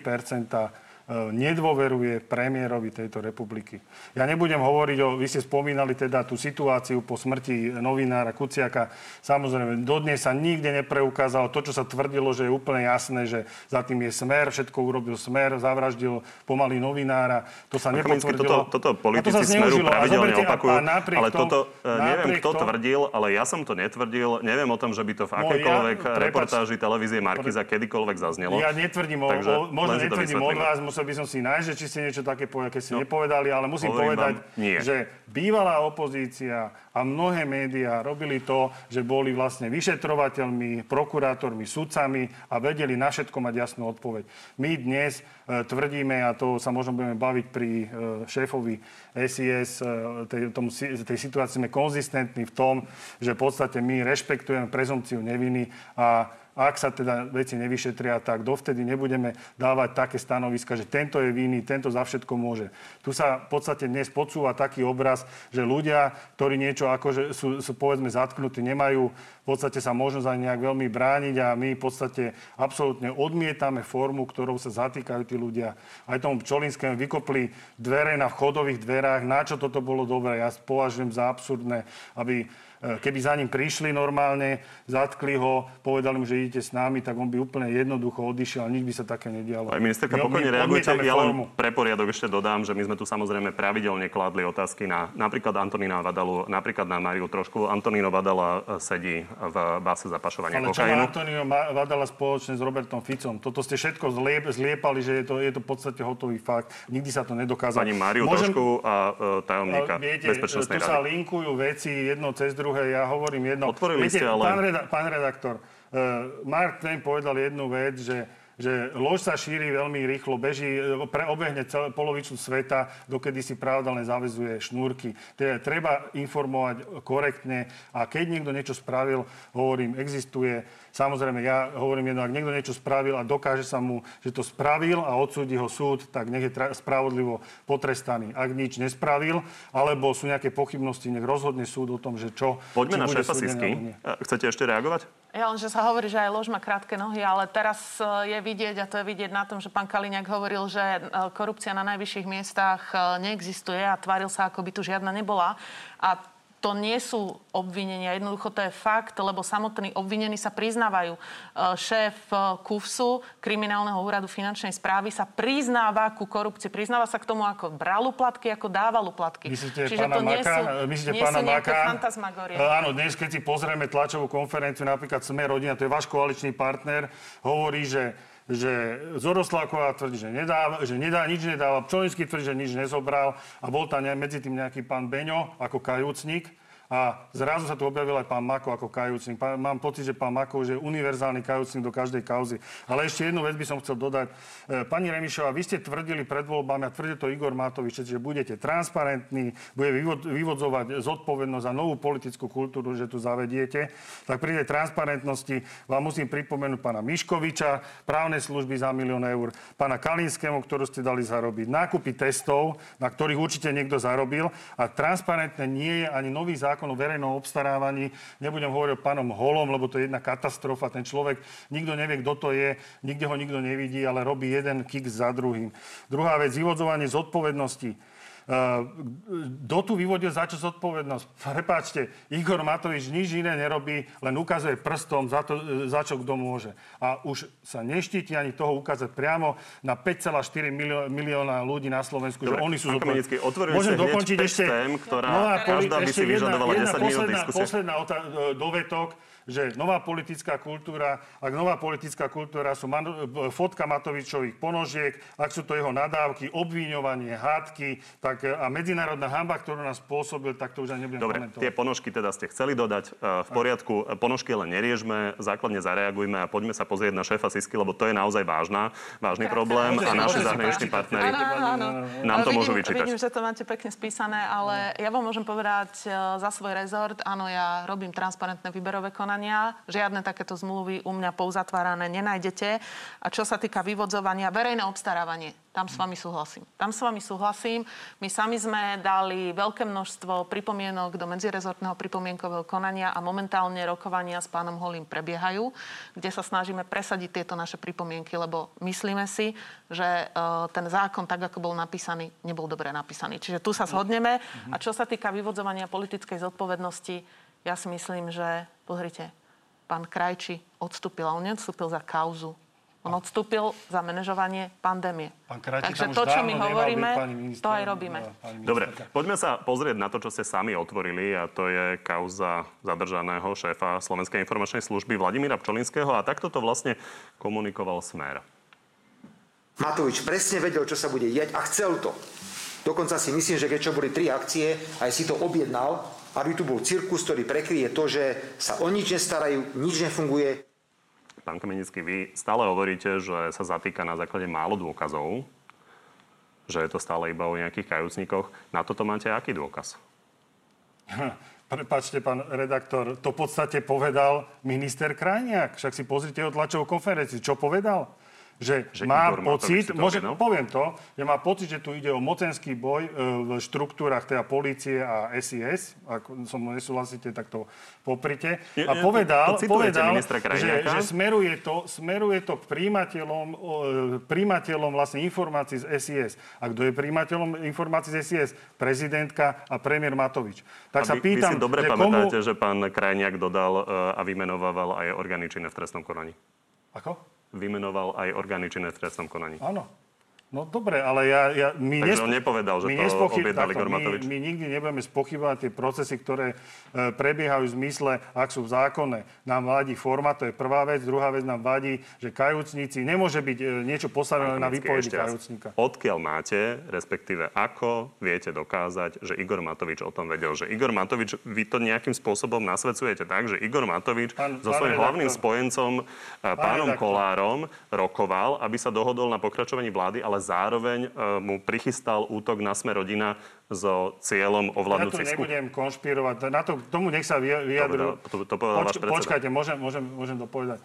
J: E, nedôveruje premiérovi tejto republiky. Ja nebudem hovoriť o, vy ste spomínali teda tú situáciu po smrti novinára Kuciaka. Samozrejme, dodnes sa nikde nepreukázalo to, čo sa tvrdilo, že je úplne jasné, že za tým je smer, všetko urobil smer, zavraždil pomaly novinára. To sa nepotvrdilo.
A: Toto, toto politici to smeru pravidelne opakujú. A, a ale tom, toto, e, neviem, kto tom, tvrdil, ale ja som to netvrdil. Neviem o tom, že by to v akejkoľvek ja, reportáži televízie Markiza kedykoľvek zaznelo.
J: Ja netvrdím, o, o, možno netvrdím od vás, musel by som si nájsť, že či ste niečo také povedali, keď ste no, nepovedali, ale musím povedať, vám, že bývalá opozícia a mnohé médiá robili to, že boli vlastne vyšetrovateľmi, prokurátormi, sudcami a vedeli na všetko mať jasnú odpoveď. My dnes e, tvrdíme, a to sa možno budeme baviť pri e, šéfovi SIS, e, tej, tomu, tej situácii sme konzistentní v tom, že v podstate my rešpektujeme prezumciu neviny a ak sa teda veci nevyšetria, tak dovtedy nebudeme dávať také stanoviska, že tento je vinný, tento za všetko môže. Tu sa v podstate dnes podsúva taký obraz, že ľudia, ktorí niečo akože sú, sú povedzme zatknutí, nemajú v podstate sa možno za nejak veľmi brániť a my v podstate absolútne odmietame formu, ktorou sa zatýkajú tí ľudia. Aj tomu Pčolinskému vykopli dvere na vchodových dverách. Na čo toto bolo dobré? Ja považujem za absurdné, aby keby za ním prišli normálne, zatkli ho, povedali mu, že idete s nami, tak on by úplne jednoducho odišiel a nič by sa také nedialo.
A: Aj ministerka, pokojne reagujte. Ja len pre poriadok ešte dodám, že my sme tu samozrejme pravidelne kladli otázky na napríklad Antonína Vadalu, napríklad na Mariu trošku. Antoníno Vadala e, sedí v báse zapašovania
J: Ale
A: kokainu.
J: Ale Antonino Vadala spoločne s Robertom Ficom? Toto ste všetko zliep, zliepali, že je to, je to v podstate hotový fakt. Nikdy sa to nedokázalo.
A: Pani Mariu Môžem... trošku a uh, tajomníka viete, bezpečnostnej
J: tu
A: rady.
J: sa linkujú veci jedno cez druhé druhé, ja hovorím jedno.
A: Otvorili Viete, ste ale...
J: Pán, reda, pán redaktor, uh, Mark Twain povedal jednu vec, že že lož sa šíri veľmi rýchlo, beží, e, pre, obehne celé, polovicu sveta, dokedy si pravda len zavezuje šnúrky. Teda treba informovať korektne a keď niekto niečo spravil, hovorím, existuje Samozrejme, ja hovorím jedno, ak niekto niečo spravil a dokáže sa mu, že to spravil a odsúdi ho súd, tak nech je tra- spravodlivo potrestaný. Ak nič nespravil, alebo sú nejaké pochybnosti, nech rozhodne súd o tom, že čo...
A: Poďme na šéfa Sisky. Chcete ešte reagovať?
G: Ja len, že sa hovorí, že aj lož má krátke nohy, ale teraz e, je vidieť, a to je vidieť na tom, že pán Kaliňák hovoril, že e, korupcia na najvyšších miestach e, neexistuje a tváril sa, ako by tu žiadna nebola. A to nie sú obvinenia, jednoducho to je fakt, lebo samotní obvinení sa priznávajú. E, šéf e, KUFSu, Kriminálneho úradu finančnej správy, sa priznáva ku korupcii. Priznáva sa k tomu, ako bral uplatky, ako dával uplatky.
J: Myslíte Čiže pána to nie Maka? sú,
G: myslíte nie pána sú Maka? fantasmagorie.
J: Áno, dnes, keď si pozrieme tlačovú konferenciu, napríklad Sme rodina, to je váš koaličný partner, hovorí, že že Zorosláková tvrdí, že, nedá, že nedá, nič nedáva, Pčolinský tvrdí, že nič nezobral a bol tam medzi tým nejaký pán Beňo ako kajúcnik a zrazu sa tu objavil aj pán Mako ako kajúcnik. Pán, mám pocit, že pán Mako už je univerzálny kajúcnik do každej kauzy. Ale ešte jednu vec by som chcel dodať. E, pani Remišová, vy ste tvrdili pred voľbami, a tvrdí to Igor Matovič, že budete transparentní, bude vyvodzovať zodpovednosť za novú politickú kultúru, že tu zavediete. Tak pri tej transparentnosti vám musím pripomenúť pána Miškoviča, právne služby za milión eur, pána Kalinskému, ktorú ste dali zarobiť, nákupy testov, na ktorých určite niekto zarobil. A transparentne nie je ani nový zákon zákon o verejnom obstarávaní. Nebudem hovoriť o pánom Holom, lebo to je jedna katastrofa. Ten človek, nikto nevie, kto to je, nikde ho nikto nevidí, ale robí jeden kick za druhým. Druhá vec, vyvodzovanie zodpovednosti. Kto tu vyvodil za čo zodpovednosť? Prepáčte, Igor Matovič nič iné nerobí, len ukazuje prstom za, to, za čo kto môže. A už sa neštíti ani toho ukázať priamo na 5,4 milióna ľudí na Slovensku, Dobre, že oni sú
A: zodpovední. Môžem dokončiť ešte... Tém, ktorá nová, každá by si vyžadovala 10 minút diskusie.
J: Posledná otá- dovetok že nová politická kultúra, ak nová politická kultúra sú man, fotka Matovičových ponožiek, ak sú to jeho nadávky, obviňovanie, hádky, tak a medzinárodná hamba, ktorú nás spôsobil, tak to už ani nebudem
A: Dobre,
J: komentovať.
A: tie ponožky teda ste chceli dodať. E, v poriadku, ponožky len neriežme, základne zareagujme a poďme sa pozrieť na šéfa Sisky, lebo to je naozaj vážna, vážny problém a naši zahraniční partneri nám to môžu vyčítať.
G: Vidím, že to máte pekne spísané, ale ja vám môžem povedať za svoj rezort, áno, ja robím transparentné výberové konanie konania. Žiadne takéto zmluvy u mňa pouzatvárané nenájdete. A čo sa týka vyvodzovania, verejné obstarávanie, tam s vami súhlasím. Tam s vami súhlasím. My sami sme dali veľké množstvo pripomienok do medzirezortného pripomienkového konania a momentálne rokovania s pánom Holím prebiehajú, kde sa snažíme presadiť tieto naše pripomienky, lebo myslíme si, že uh, ten zákon, tak ako bol napísaný, nebol dobre napísaný. Čiže tu sa zhodneme. A čo sa týka vyvodzovania politickej zodpovednosti, ja si myslím, že, pozrite, pán Krajči odstúpil, a on neodstúpil za kauzu. On odstúpil za manažovanie pandémie.
J: Pán Krajči,
G: Takže to, čo my hovoríme, to aj robíme.
A: Dobre, poďme sa pozrieť na to, čo ste sami otvorili a to je kauza zadržaného šéfa Slovenskej informačnej služby Vladimíra Pčolinského a takto to vlastne komunikoval Smer.
F: Matovič presne vedel, čo sa bude diať a chcel to. Dokonca si myslím, že keď čo boli tri akcie, aj si to objednal, aby tu bol cirkus, ktorý prekryje to, že sa o nič nestarajú, nič nefunguje.
A: Pán Kamenický, vy stále hovoríte, že sa zatýka na základe málo dôkazov, že je to stále iba o nejakých kajúcnikoch. Na toto máte aký dôkaz?
J: Prepačte, pán redaktor, to v podstate povedal minister Krajniak. Však si pozrite o tlačovú konferenciu. Čo povedal? Že, že má pocit, môže, no? poviem to, že má pocit, že tu ide o mocenský boj e, v štruktúrach teda policie a SIS, ak som nesúhlasíte, tak to poprite. A povedal, povedal že, že smeruje, to, smeruje to k príjimateľom, e, príjimateľom vlastne informácií z SIS. A kto je príjimateľom informácií z SIS? Prezidentka a premiér Matovič.
A: Tak a sa vy, pýtam, vy si dobre že pamätáte, komu... že pán Krajniak dodal e, a vymenovával aj orgány činné v trestnom konaní?
J: Ako?
A: Vymenoval aj orgány činné v trestnom konaní.
J: Áno. No dobre, ale ja... ja my
A: Takže nespo... on nepovedal, že to spochyb... objednal Igor
J: Matovič. My, my nikdy nebudeme spochybovať tie procesy, ktoré e, prebiehajú v zmysle, ak sú zákonné. Nám vadí forma, to je prvá vec. Druhá vec nám vadí, že kajúcníci nemôže byť e, niečo postavené na výpovedi kajúcníka.
A: Odkiaľ máte, respektíve ako viete dokázať, že Igor Matovič o tom vedel? Že Igor Matovič, vy to nejakým spôsobom nasvedcujete tak, že Igor Matovič pán, so svojím hlavným spojencom, e, pánom redaktor. Kolárom, rokoval, aby sa dohodol na pokračovaní vlády, ale ale zároveň e, mu prichystal útok na sme rodina so cieľom ovládnuť Ja
J: tu nebudem konšpirovať. Na to, tomu nech sa vyjadrujú.
A: To, to, to Poč,
J: počkajte, môžem, môžem, môžem to povedať. E,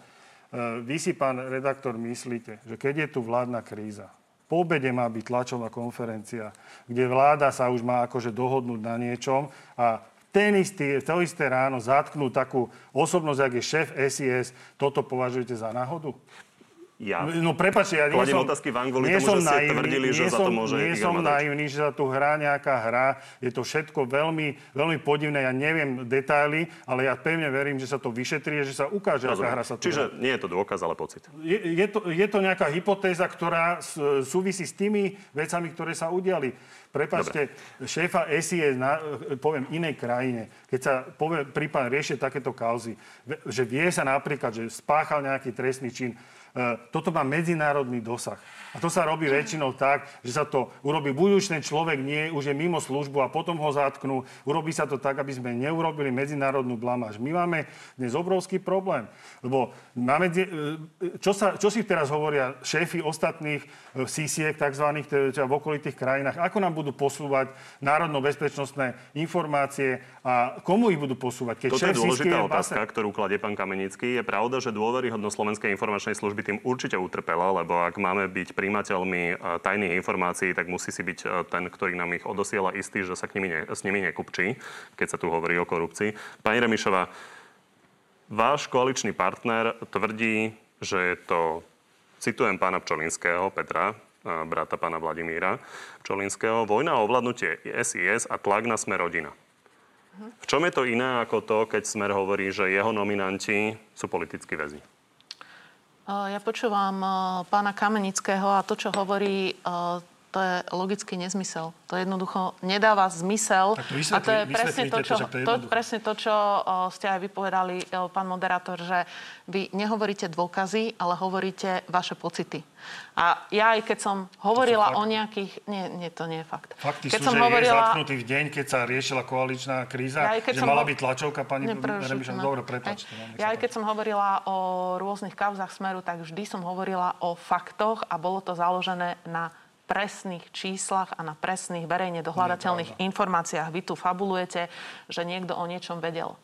J: vy si, pán redaktor, myslíte, že keď je tu vládna kríza, po obede má byť tlačová konferencia, kde vláda sa už má akože dohodnúť na niečom a ten istý, to isté ráno zatknú takú osobnosť, ak je šéf SIS, toto považujete za náhodu?
A: Ja.
J: No prepačte, ja nie som...
A: otázky vám kvôli tomu, že ste tvrdili, že za to môže
J: Nie som naivný, že sa tu hrá nejaká hra. Je to všetko veľmi, veľmi podivné. Ja neviem detaily, ale ja pevne verím, že sa to vyšetrí, že sa ukáže, Rozumiem. aká hra sa tu
A: Čiže hrá. nie je to dôkaz, ale pocit.
J: Je, je, to, je to nejaká hypotéza, ktorá súvisí s tými vecami, ktoré sa udiali. Prepačte, Dobre. šéfa SIS, na, poviem, inej krajine, keď sa povie, prípad riešie takéto kauzy, že vie sa napríklad, že spáchal nejaký trestný čin, E, toto má medzinárodný dosah. A to sa robí väčšinou tak, že sa to urobí, buď už ten človek nie, už je mimo službu a potom ho zatknú. Urobí sa to tak, aby sme neurobili medzinárodnú blamáž. My máme dnes obrovský problém, lebo máme, e, čo, sa, čo si teraz hovoria šéfy ostatných e, sísiek, tzv. v okolitých krajinách, ako nám budú posúvať národno-bezpečnostné informácie a komu ich budú posúvať?
A: Keď Toto je dôležitá je otázka, ktorú kladie pán Kamenický. Je pravda, že dôveryhodnosť Slovenskej informačnej služby tým určite utrpela, lebo ak máme byť príjimateľmi e, tajných informácií, tak musí si byť e, ten, ktorý nám ich odosiela istý, že sa k nimi ne, s nimi nekupčí, keď sa tu hovorí o korupcii. Pani Remišová, váš koaličný partner tvrdí, že je to, citujem pána Pčolinského, Petra, brata pána Vladimíra Čolinského. Vojna o ovládnutie SIS a tlak na Smer rodina. V čom je to iné ako to, keď Smer hovorí, že jeho nominanti sú politickí väzni?
G: Ja počúvam pána Kamenického a to, čo hovorí, to je logický nezmysel. To jednoducho nedáva zmysel.
J: To a
G: to je presne to, čo, to, to, presne to, čo ste aj vypovedali, pán moderátor, že vy nehovoríte dôkazy, ale hovoríte vaše pocity. A ja aj keď som hovorila o nejakých... Nie, nie, to nie je fakt.
J: Fakty keď sú, som že hovorila... je zatknutý v deň, keď sa riešila koaličná kríza, ja že mala ho... byť tlačovka pani Remiša. Dobre, prepáčte.
G: Ja aj keď som hovorila o rôznych kauzach Smeru, tak vždy som hovorila o faktoch a bolo to založené na presných číslach a na presných verejne dohľadateľných informáciách. Vy tu fabulujete, že niekto o niečom vedel. E,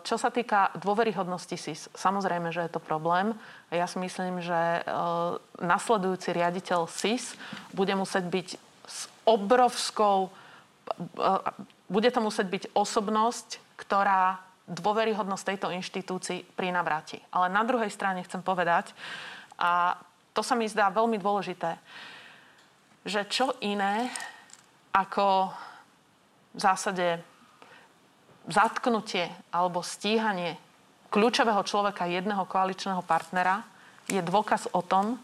G: čo sa týka dôveryhodnosti SIS, samozrejme, že je to problém. Ja si myslím, že e, nasledujúci riaditeľ SIS bude musieť byť s obrovskou... E, bude to musieť byť osobnosť, ktorá dôveryhodnosť tejto inštitúcii prinavráti. Ale na druhej strane chcem povedať, a to sa mi zdá veľmi dôležité, že čo iné ako v zásade zatknutie alebo stíhanie kľúčového človeka jedného koaličného partnera je dôkaz o tom,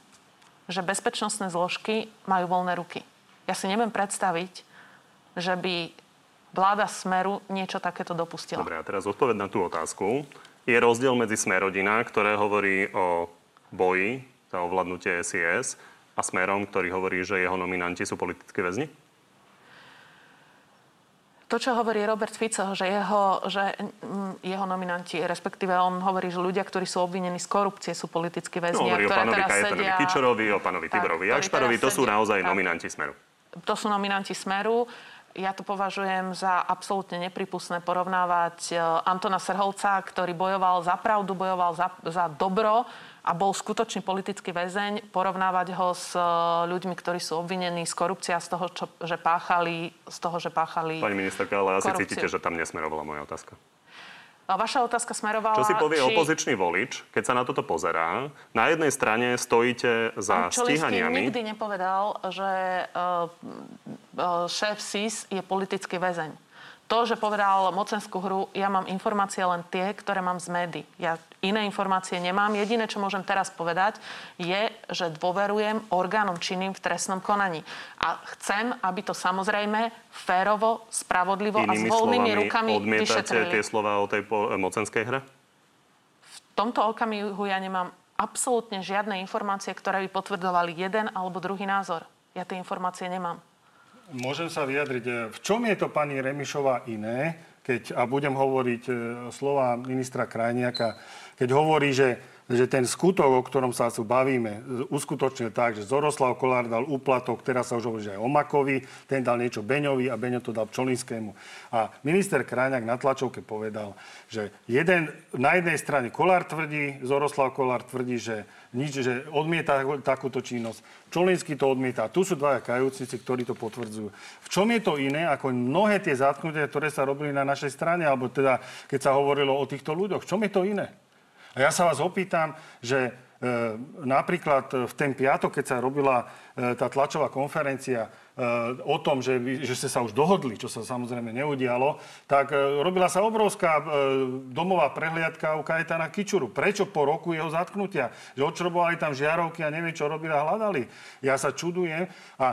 G: že bezpečnostné zložky majú voľné ruky. Ja si neviem predstaviť, že by vláda Smeru niečo takéto dopustila.
A: Dobre, a teraz odpoved na tú otázku. Je rozdiel medzi Smerodina, ktoré hovorí o boji za ovládnutie SIS a Smerom, ktorý hovorí, že jeho nominanti sú politické väzni?
G: To, čo hovorí Robert Fico, že jeho, že jeho nominanti, respektíve on hovorí, že ľudia, ktorí sú obvinení z korupcie, sú politickí väzni.
A: No, hovorí o pánovi Kajetanovi sedia... Kičorovi, o pánovi Tiborovi Jakšparovi. To sú naozaj tak. nominanti Smeru.
G: To sú nominanti Smeru. Ja to považujem za absolútne nepripustné porovnávať e, Antona Srholca, ktorý bojoval za pravdu, bojoval za, za dobro a bol skutočný politický väzeň, porovnávať ho s e, ľuďmi, ktorí sú obvinení z korupcie a z toho, čo, že páchali, z toho, že páchali
A: Pani ministerka, ale asi korupciu. cítite, že tam nesmerovala moja otázka.
G: A vaša otázka smerovala...
A: Čo si povie či... opozičný volič, keď sa na toto pozerá? Na jednej strane stojíte za Pán stíhaniami...
G: nikdy nepovedal, že uh, uh, šéf SIS je politický väzeň. To, že povedal mocenskú hru, ja mám informácie len tie, ktoré mám z médií. Ja iné informácie nemám. Jediné, čo môžem teraz povedať, je, že dôverujem orgánom činným v trestnom konaní. A chcem, aby to samozrejme férovo, spravodlivo
A: Inými
G: a s voľnými rukami vyšetrili.
A: tie slova o tej po- mocenskej hre?
G: V tomto okamihu ja nemám absolútne žiadne informácie, ktoré by potvrdzovali jeden alebo druhý názor. Ja tie informácie nemám.
J: Môžem sa vyjadriť. E, v čom je to pani Remišová iné, keď, a budem hovoriť e, slova ministra Krajniaka, keď hovorí, že že ten skutok, o ktorom sa tu bavíme, uskutočnil tak, že Zoroslav Kolár dal úplatok, teraz sa už hovorí, že aj Omakovi, ten dal niečo Beňovi a Beňo to dal Čolinskému. A minister Krajňák na tlačovke povedal, že jeden, na jednej strane Kolár tvrdí, Zoroslav Kolár tvrdí, že nič, že odmieta takúto činnosť. Čolinský to odmieta. Tu sú dvaja kajúcnici, ktorí to potvrdzujú. V čom je to iné ako mnohé tie zatknutia, ktoré sa robili na našej strane, alebo teda keď sa hovorilo o týchto ľuďoch? V čom je to iné? A ja sa vás opýtam, že e, napríklad v ten piatok, keď sa robila e, tá tlačová konferencia e, o tom, že, že ste sa už dohodli, čo sa samozrejme neudialo, tak robila sa obrovská domová prehliadka u Kajetana Kičuru. Prečo po roku jeho zatknutia? Že odšrobovali tam žiarovky a neviem, čo robili a hľadali. Ja sa čudujem a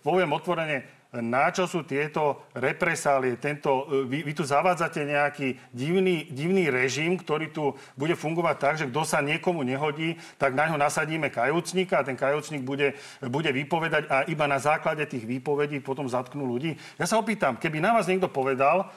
J: poviem otvorene, na čo sú tieto represálie, tento, e, vy, vy tu zavádzate nejaký divný, divný režim, ktorý tu bude fungovať tak, že kto sa niekomu nehodí, tak na ňo nasadíme kajúcníka a ten kajúcník bude, bude vypovedať a iba na základe tých výpovedí potom zatknú ľudí. Ja sa opýtam, keby na vás niekto povedal,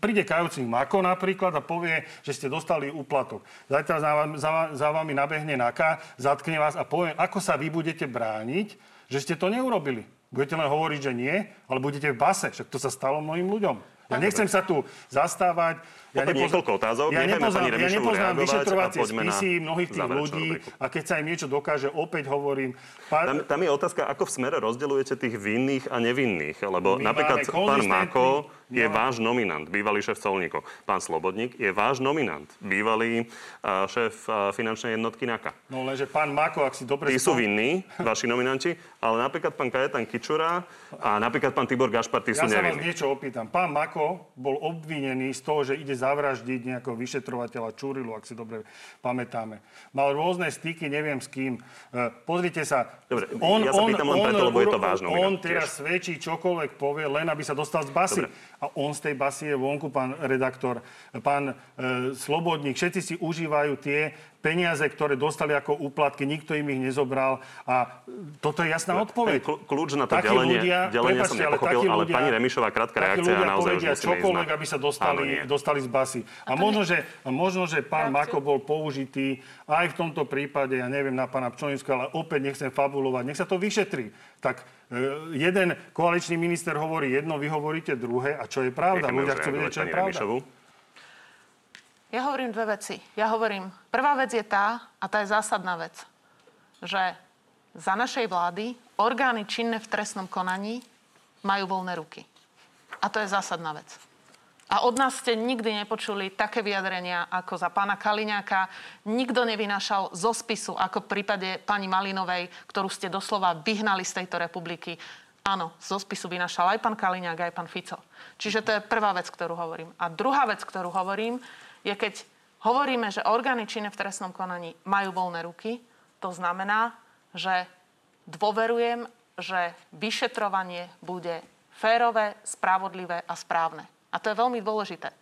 J: príde kajúcník Mako napríklad a povie, že ste dostali úplatok. Zajtra za, za, za vami nabehne NAKA, zatkne vás a povie, ako sa vy budete brániť, že ste to neurobili. Budete len hovoriť, že nie, ale budete v base. Však to sa stalo mnohým ľuďom. Ja nechcem sa tu zastávať.
A: Ja nepozna- niekoľko otázok.
J: Ja nepoznám, ja nepoznám vyšetrovacie spisy mnohých tých ľudí a keď sa im niečo dokáže, opäť hovorím...
A: Pár... Tam, tam je otázka, ako v smere rozdeľujete tých vinných a nevinných. Lebo My napríklad pán Mako je váš nominant, bývalý šéf colníkov. Pán Slobodník je váš nominant, bývalý uh, šéf uh, finančnej jednotky NAKA.
J: No lenže pán Mako, ak si dobre...
A: Tí sú vinní, vaši nominanti, ale napríklad pán Kajetan Kičura a napríklad pán Tibor Gašpar, tí
J: ja
A: sú
J: sa vás niečo opýtam. Pán Mako bol obvinený z toho, že ide zavraždiť nejakého vyšetrovateľa Čurilu, ak si dobre pamätáme. Mal rôzne styky, neviem s kým. E, Pozrite sa.
A: Dobre, ja sa pýtam len preto, lebo je to váš
J: On teraz
A: tiež.
J: svedčí čokoľvek povie, len aby sa dostal z basy.
A: Dobre.
J: A on z tej basy je vonku, pán redaktor, pán e, Slobodník. Všetci si užívajú tie peniaze, ktoré dostali ako úplatky, nikto im ich nezobral. A toto je jasná odpoveď.
A: Kľúč na to
J: Takí
A: delenie,
J: ľudia,
A: delenie som
J: ale
A: nepochopil, ale,
J: ľudia-
A: pani Remišová, krátka reakcia,
J: ľudia
A: naozaj už
J: povedia
A: ísť
J: čokoľvek,
A: na-
J: aby sa dostali, dostali z basy. A, možno, že, a možno, že pán Mako bol použitý aj v tomto prípade, ja neviem, na pána Pčolinského, ale opäť nechcem fabulovať. Nech sa to vyšetrí. Tak jeden koaličný minister hovorí jedno, vy hovoríte druhé. A čo je pravda? Ľudia chcú vedieť, čo je pravda.
A: Remišovú.
G: Ja hovorím dve veci. Ja hovorím, prvá vec je tá, a tá je zásadná vec, že za našej vlády orgány činné v trestnom konaní majú voľné ruky. A to je zásadná vec. A od nás ste nikdy nepočuli také vyjadrenia ako za pána Kaliňáka. Nikto nevynášal zo spisu, ako v prípade pani Malinovej, ktorú ste doslova vyhnali z tejto republiky. Áno, zo spisu vynášal aj pán Kaliňák, aj pán Fico. Čiže to je prvá vec, ktorú hovorím. A druhá vec, ktorú hovorím, je keď hovoríme, že orgány činné v trestnom konaní majú voľné ruky, to znamená, že dôverujem, že vyšetrovanie bude férové, spravodlivé a správne. A to je veľmi dôležité.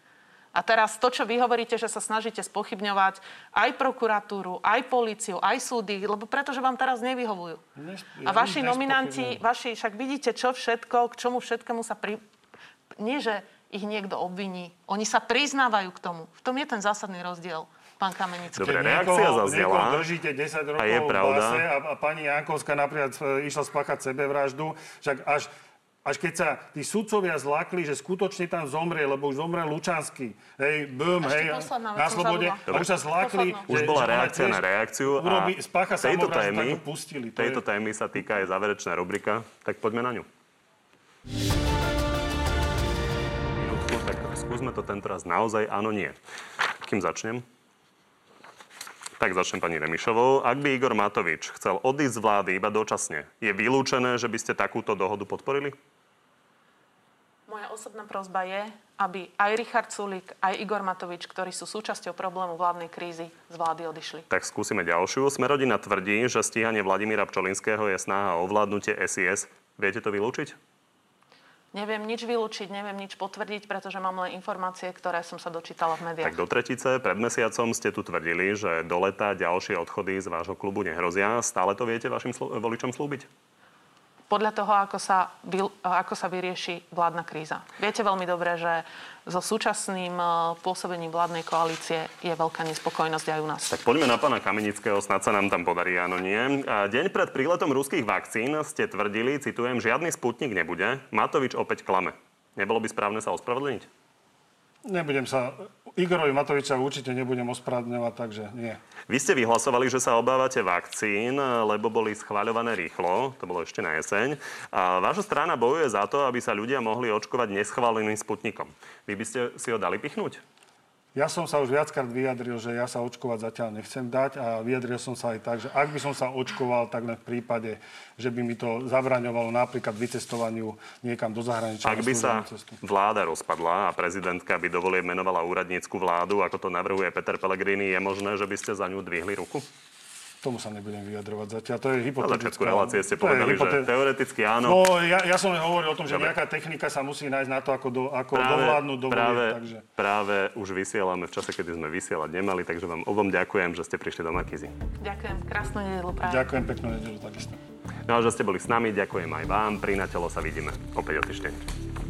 G: A teraz to, čo vy hovoríte, že sa snažíte spochybňovať aj prokuratúru, aj políciu, aj súdy, lebo pretože vám teraz nevyhovujú. A vaši nominanti, vaši, však vidíte, čo všetko, k čomu všetkému sa pri... Nie, že ich niekto obviní. Oni sa priznávajú k tomu. V tom je ten zásadný rozdiel, pán Kamenický.
A: Dobre, reakcia zaznela.
J: Držíte 10 rokov
A: A je
J: v
A: pravda.
J: base a, a pani Jankovská napríklad e, išla spáchať sebevraždu, však až až keď sa tí sudcovia zlákli, že skutočne tam zomrie, lebo už zomrel Lučanský. Hej, bum, hej,
G: posledná
J: na slobode. A už sa zlákli.
G: Posledná.
A: Už
J: že-
A: bola
J: že
A: reakcia na reakciu a
J: Urobí, spácha
A: tejto témy,
J: pustili. To
A: tejto
J: je...
A: témy sa týka aj záverečná rubrika, tak poďme na ňu. Minútku, tak skúsme to tentoraz naozaj áno, nie. Kým začnem? Tak začnem pani Remišovou. Ak by Igor Matovič chcel odísť z vlády iba dočasne, je vylúčené, že by ste takúto dohodu podporili?
G: Moja osobná prozba je, aby aj Richard Sulik, aj Igor Matovič, ktorí sú súčasťou problému vládnej krízy, z vlády odišli.
A: Tak skúsime ďalšiu. Smerodina tvrdí, že stíhanie Vladimíra Pčolinského je snaha o ovládnutie SIS. Viete to vylúčiť?
G: Neviem nič vylúčiť, neviem nič potvrdiť, pretože mám len informácie, ktoré som sa dočítala v médiách.
A: Tak do tretice, pred mesiacom ste tu tvrdili, že do leta ďalšie odchody z vášho klubu nehrozia. Stále to viete vašim slu- voličom slúbiť?
G: Podľa toho, ako sa, vy, ako sa vyrieši vládna kríza. Viete veľmi dobre, že so súčasným eh, pôsobením vládnej koalície je veľká nespokojnosť aj u nás.
A: Tak poďme na pána Kamenického, snad sa nám tam podarí, áno nie. A Deň pred príletom ruských vakcín ste tvrdili, citujem, žiadny sputnik nebude. Matovič opäť klame. Nebolo by správne sa ospravedlniť?
J: Nebudem sa... Igorovi Matoviča určite nebudem ospravedlňovať, takže nie.
A: Vy ste vyhlasovali, že sa obávate vakcín, lebo boli schváľované rýchlo, to bolo ešte na jeseň. A vaša strana bojuje za to, aby sa ľudia mohli očkovať neschváleným sputnikom. Vy by ste si ho dali pichnúť?
J: Ja som sa už viackrát vyjadril, že ja sa očkovať zatiaľ nechcem dať a vyjadril som sa aj tak, že ak by som sa očkoval, tak len v prípade, že by mi to zabraňovalo napríklad vycestovaniu niekam do zahraničia.
A: Ak by sa
J: cestu.
A: vláda rozpadla a prezidentka by dovolie menovala úradnícku vládu, ako to navrhuje Peter Pellegrini, je možné, že by ste za ňu dvihli ruku?
J: Tomu sa nebudem vyjadrovať zatiaľ. To je
A: Na
J: hypotetická.
A: začiatku relácie ste povedali, že
J: hypote-
A: teoreticky áno.
J: No, ja, ja som hovoril o tom, že
A: Dobre.
J: nejaká technika sa musí nájsť na to, ako, do, ako
A: práve,
J: dovládnuť do
A: práve,
J: takže...
A: práve už vysielame v čase, kedy sme vysielať nemali, takže vám obom ďakujem, že ste prišli do Markizy.
G: Ďakujem, krásnu nedelu prajem.
J: Ďakujem, peknú nedelu takisto.
A: No a že ste boli s nami, ďakujem aj vám. Pri Na sa vidíme opäť o týždeň.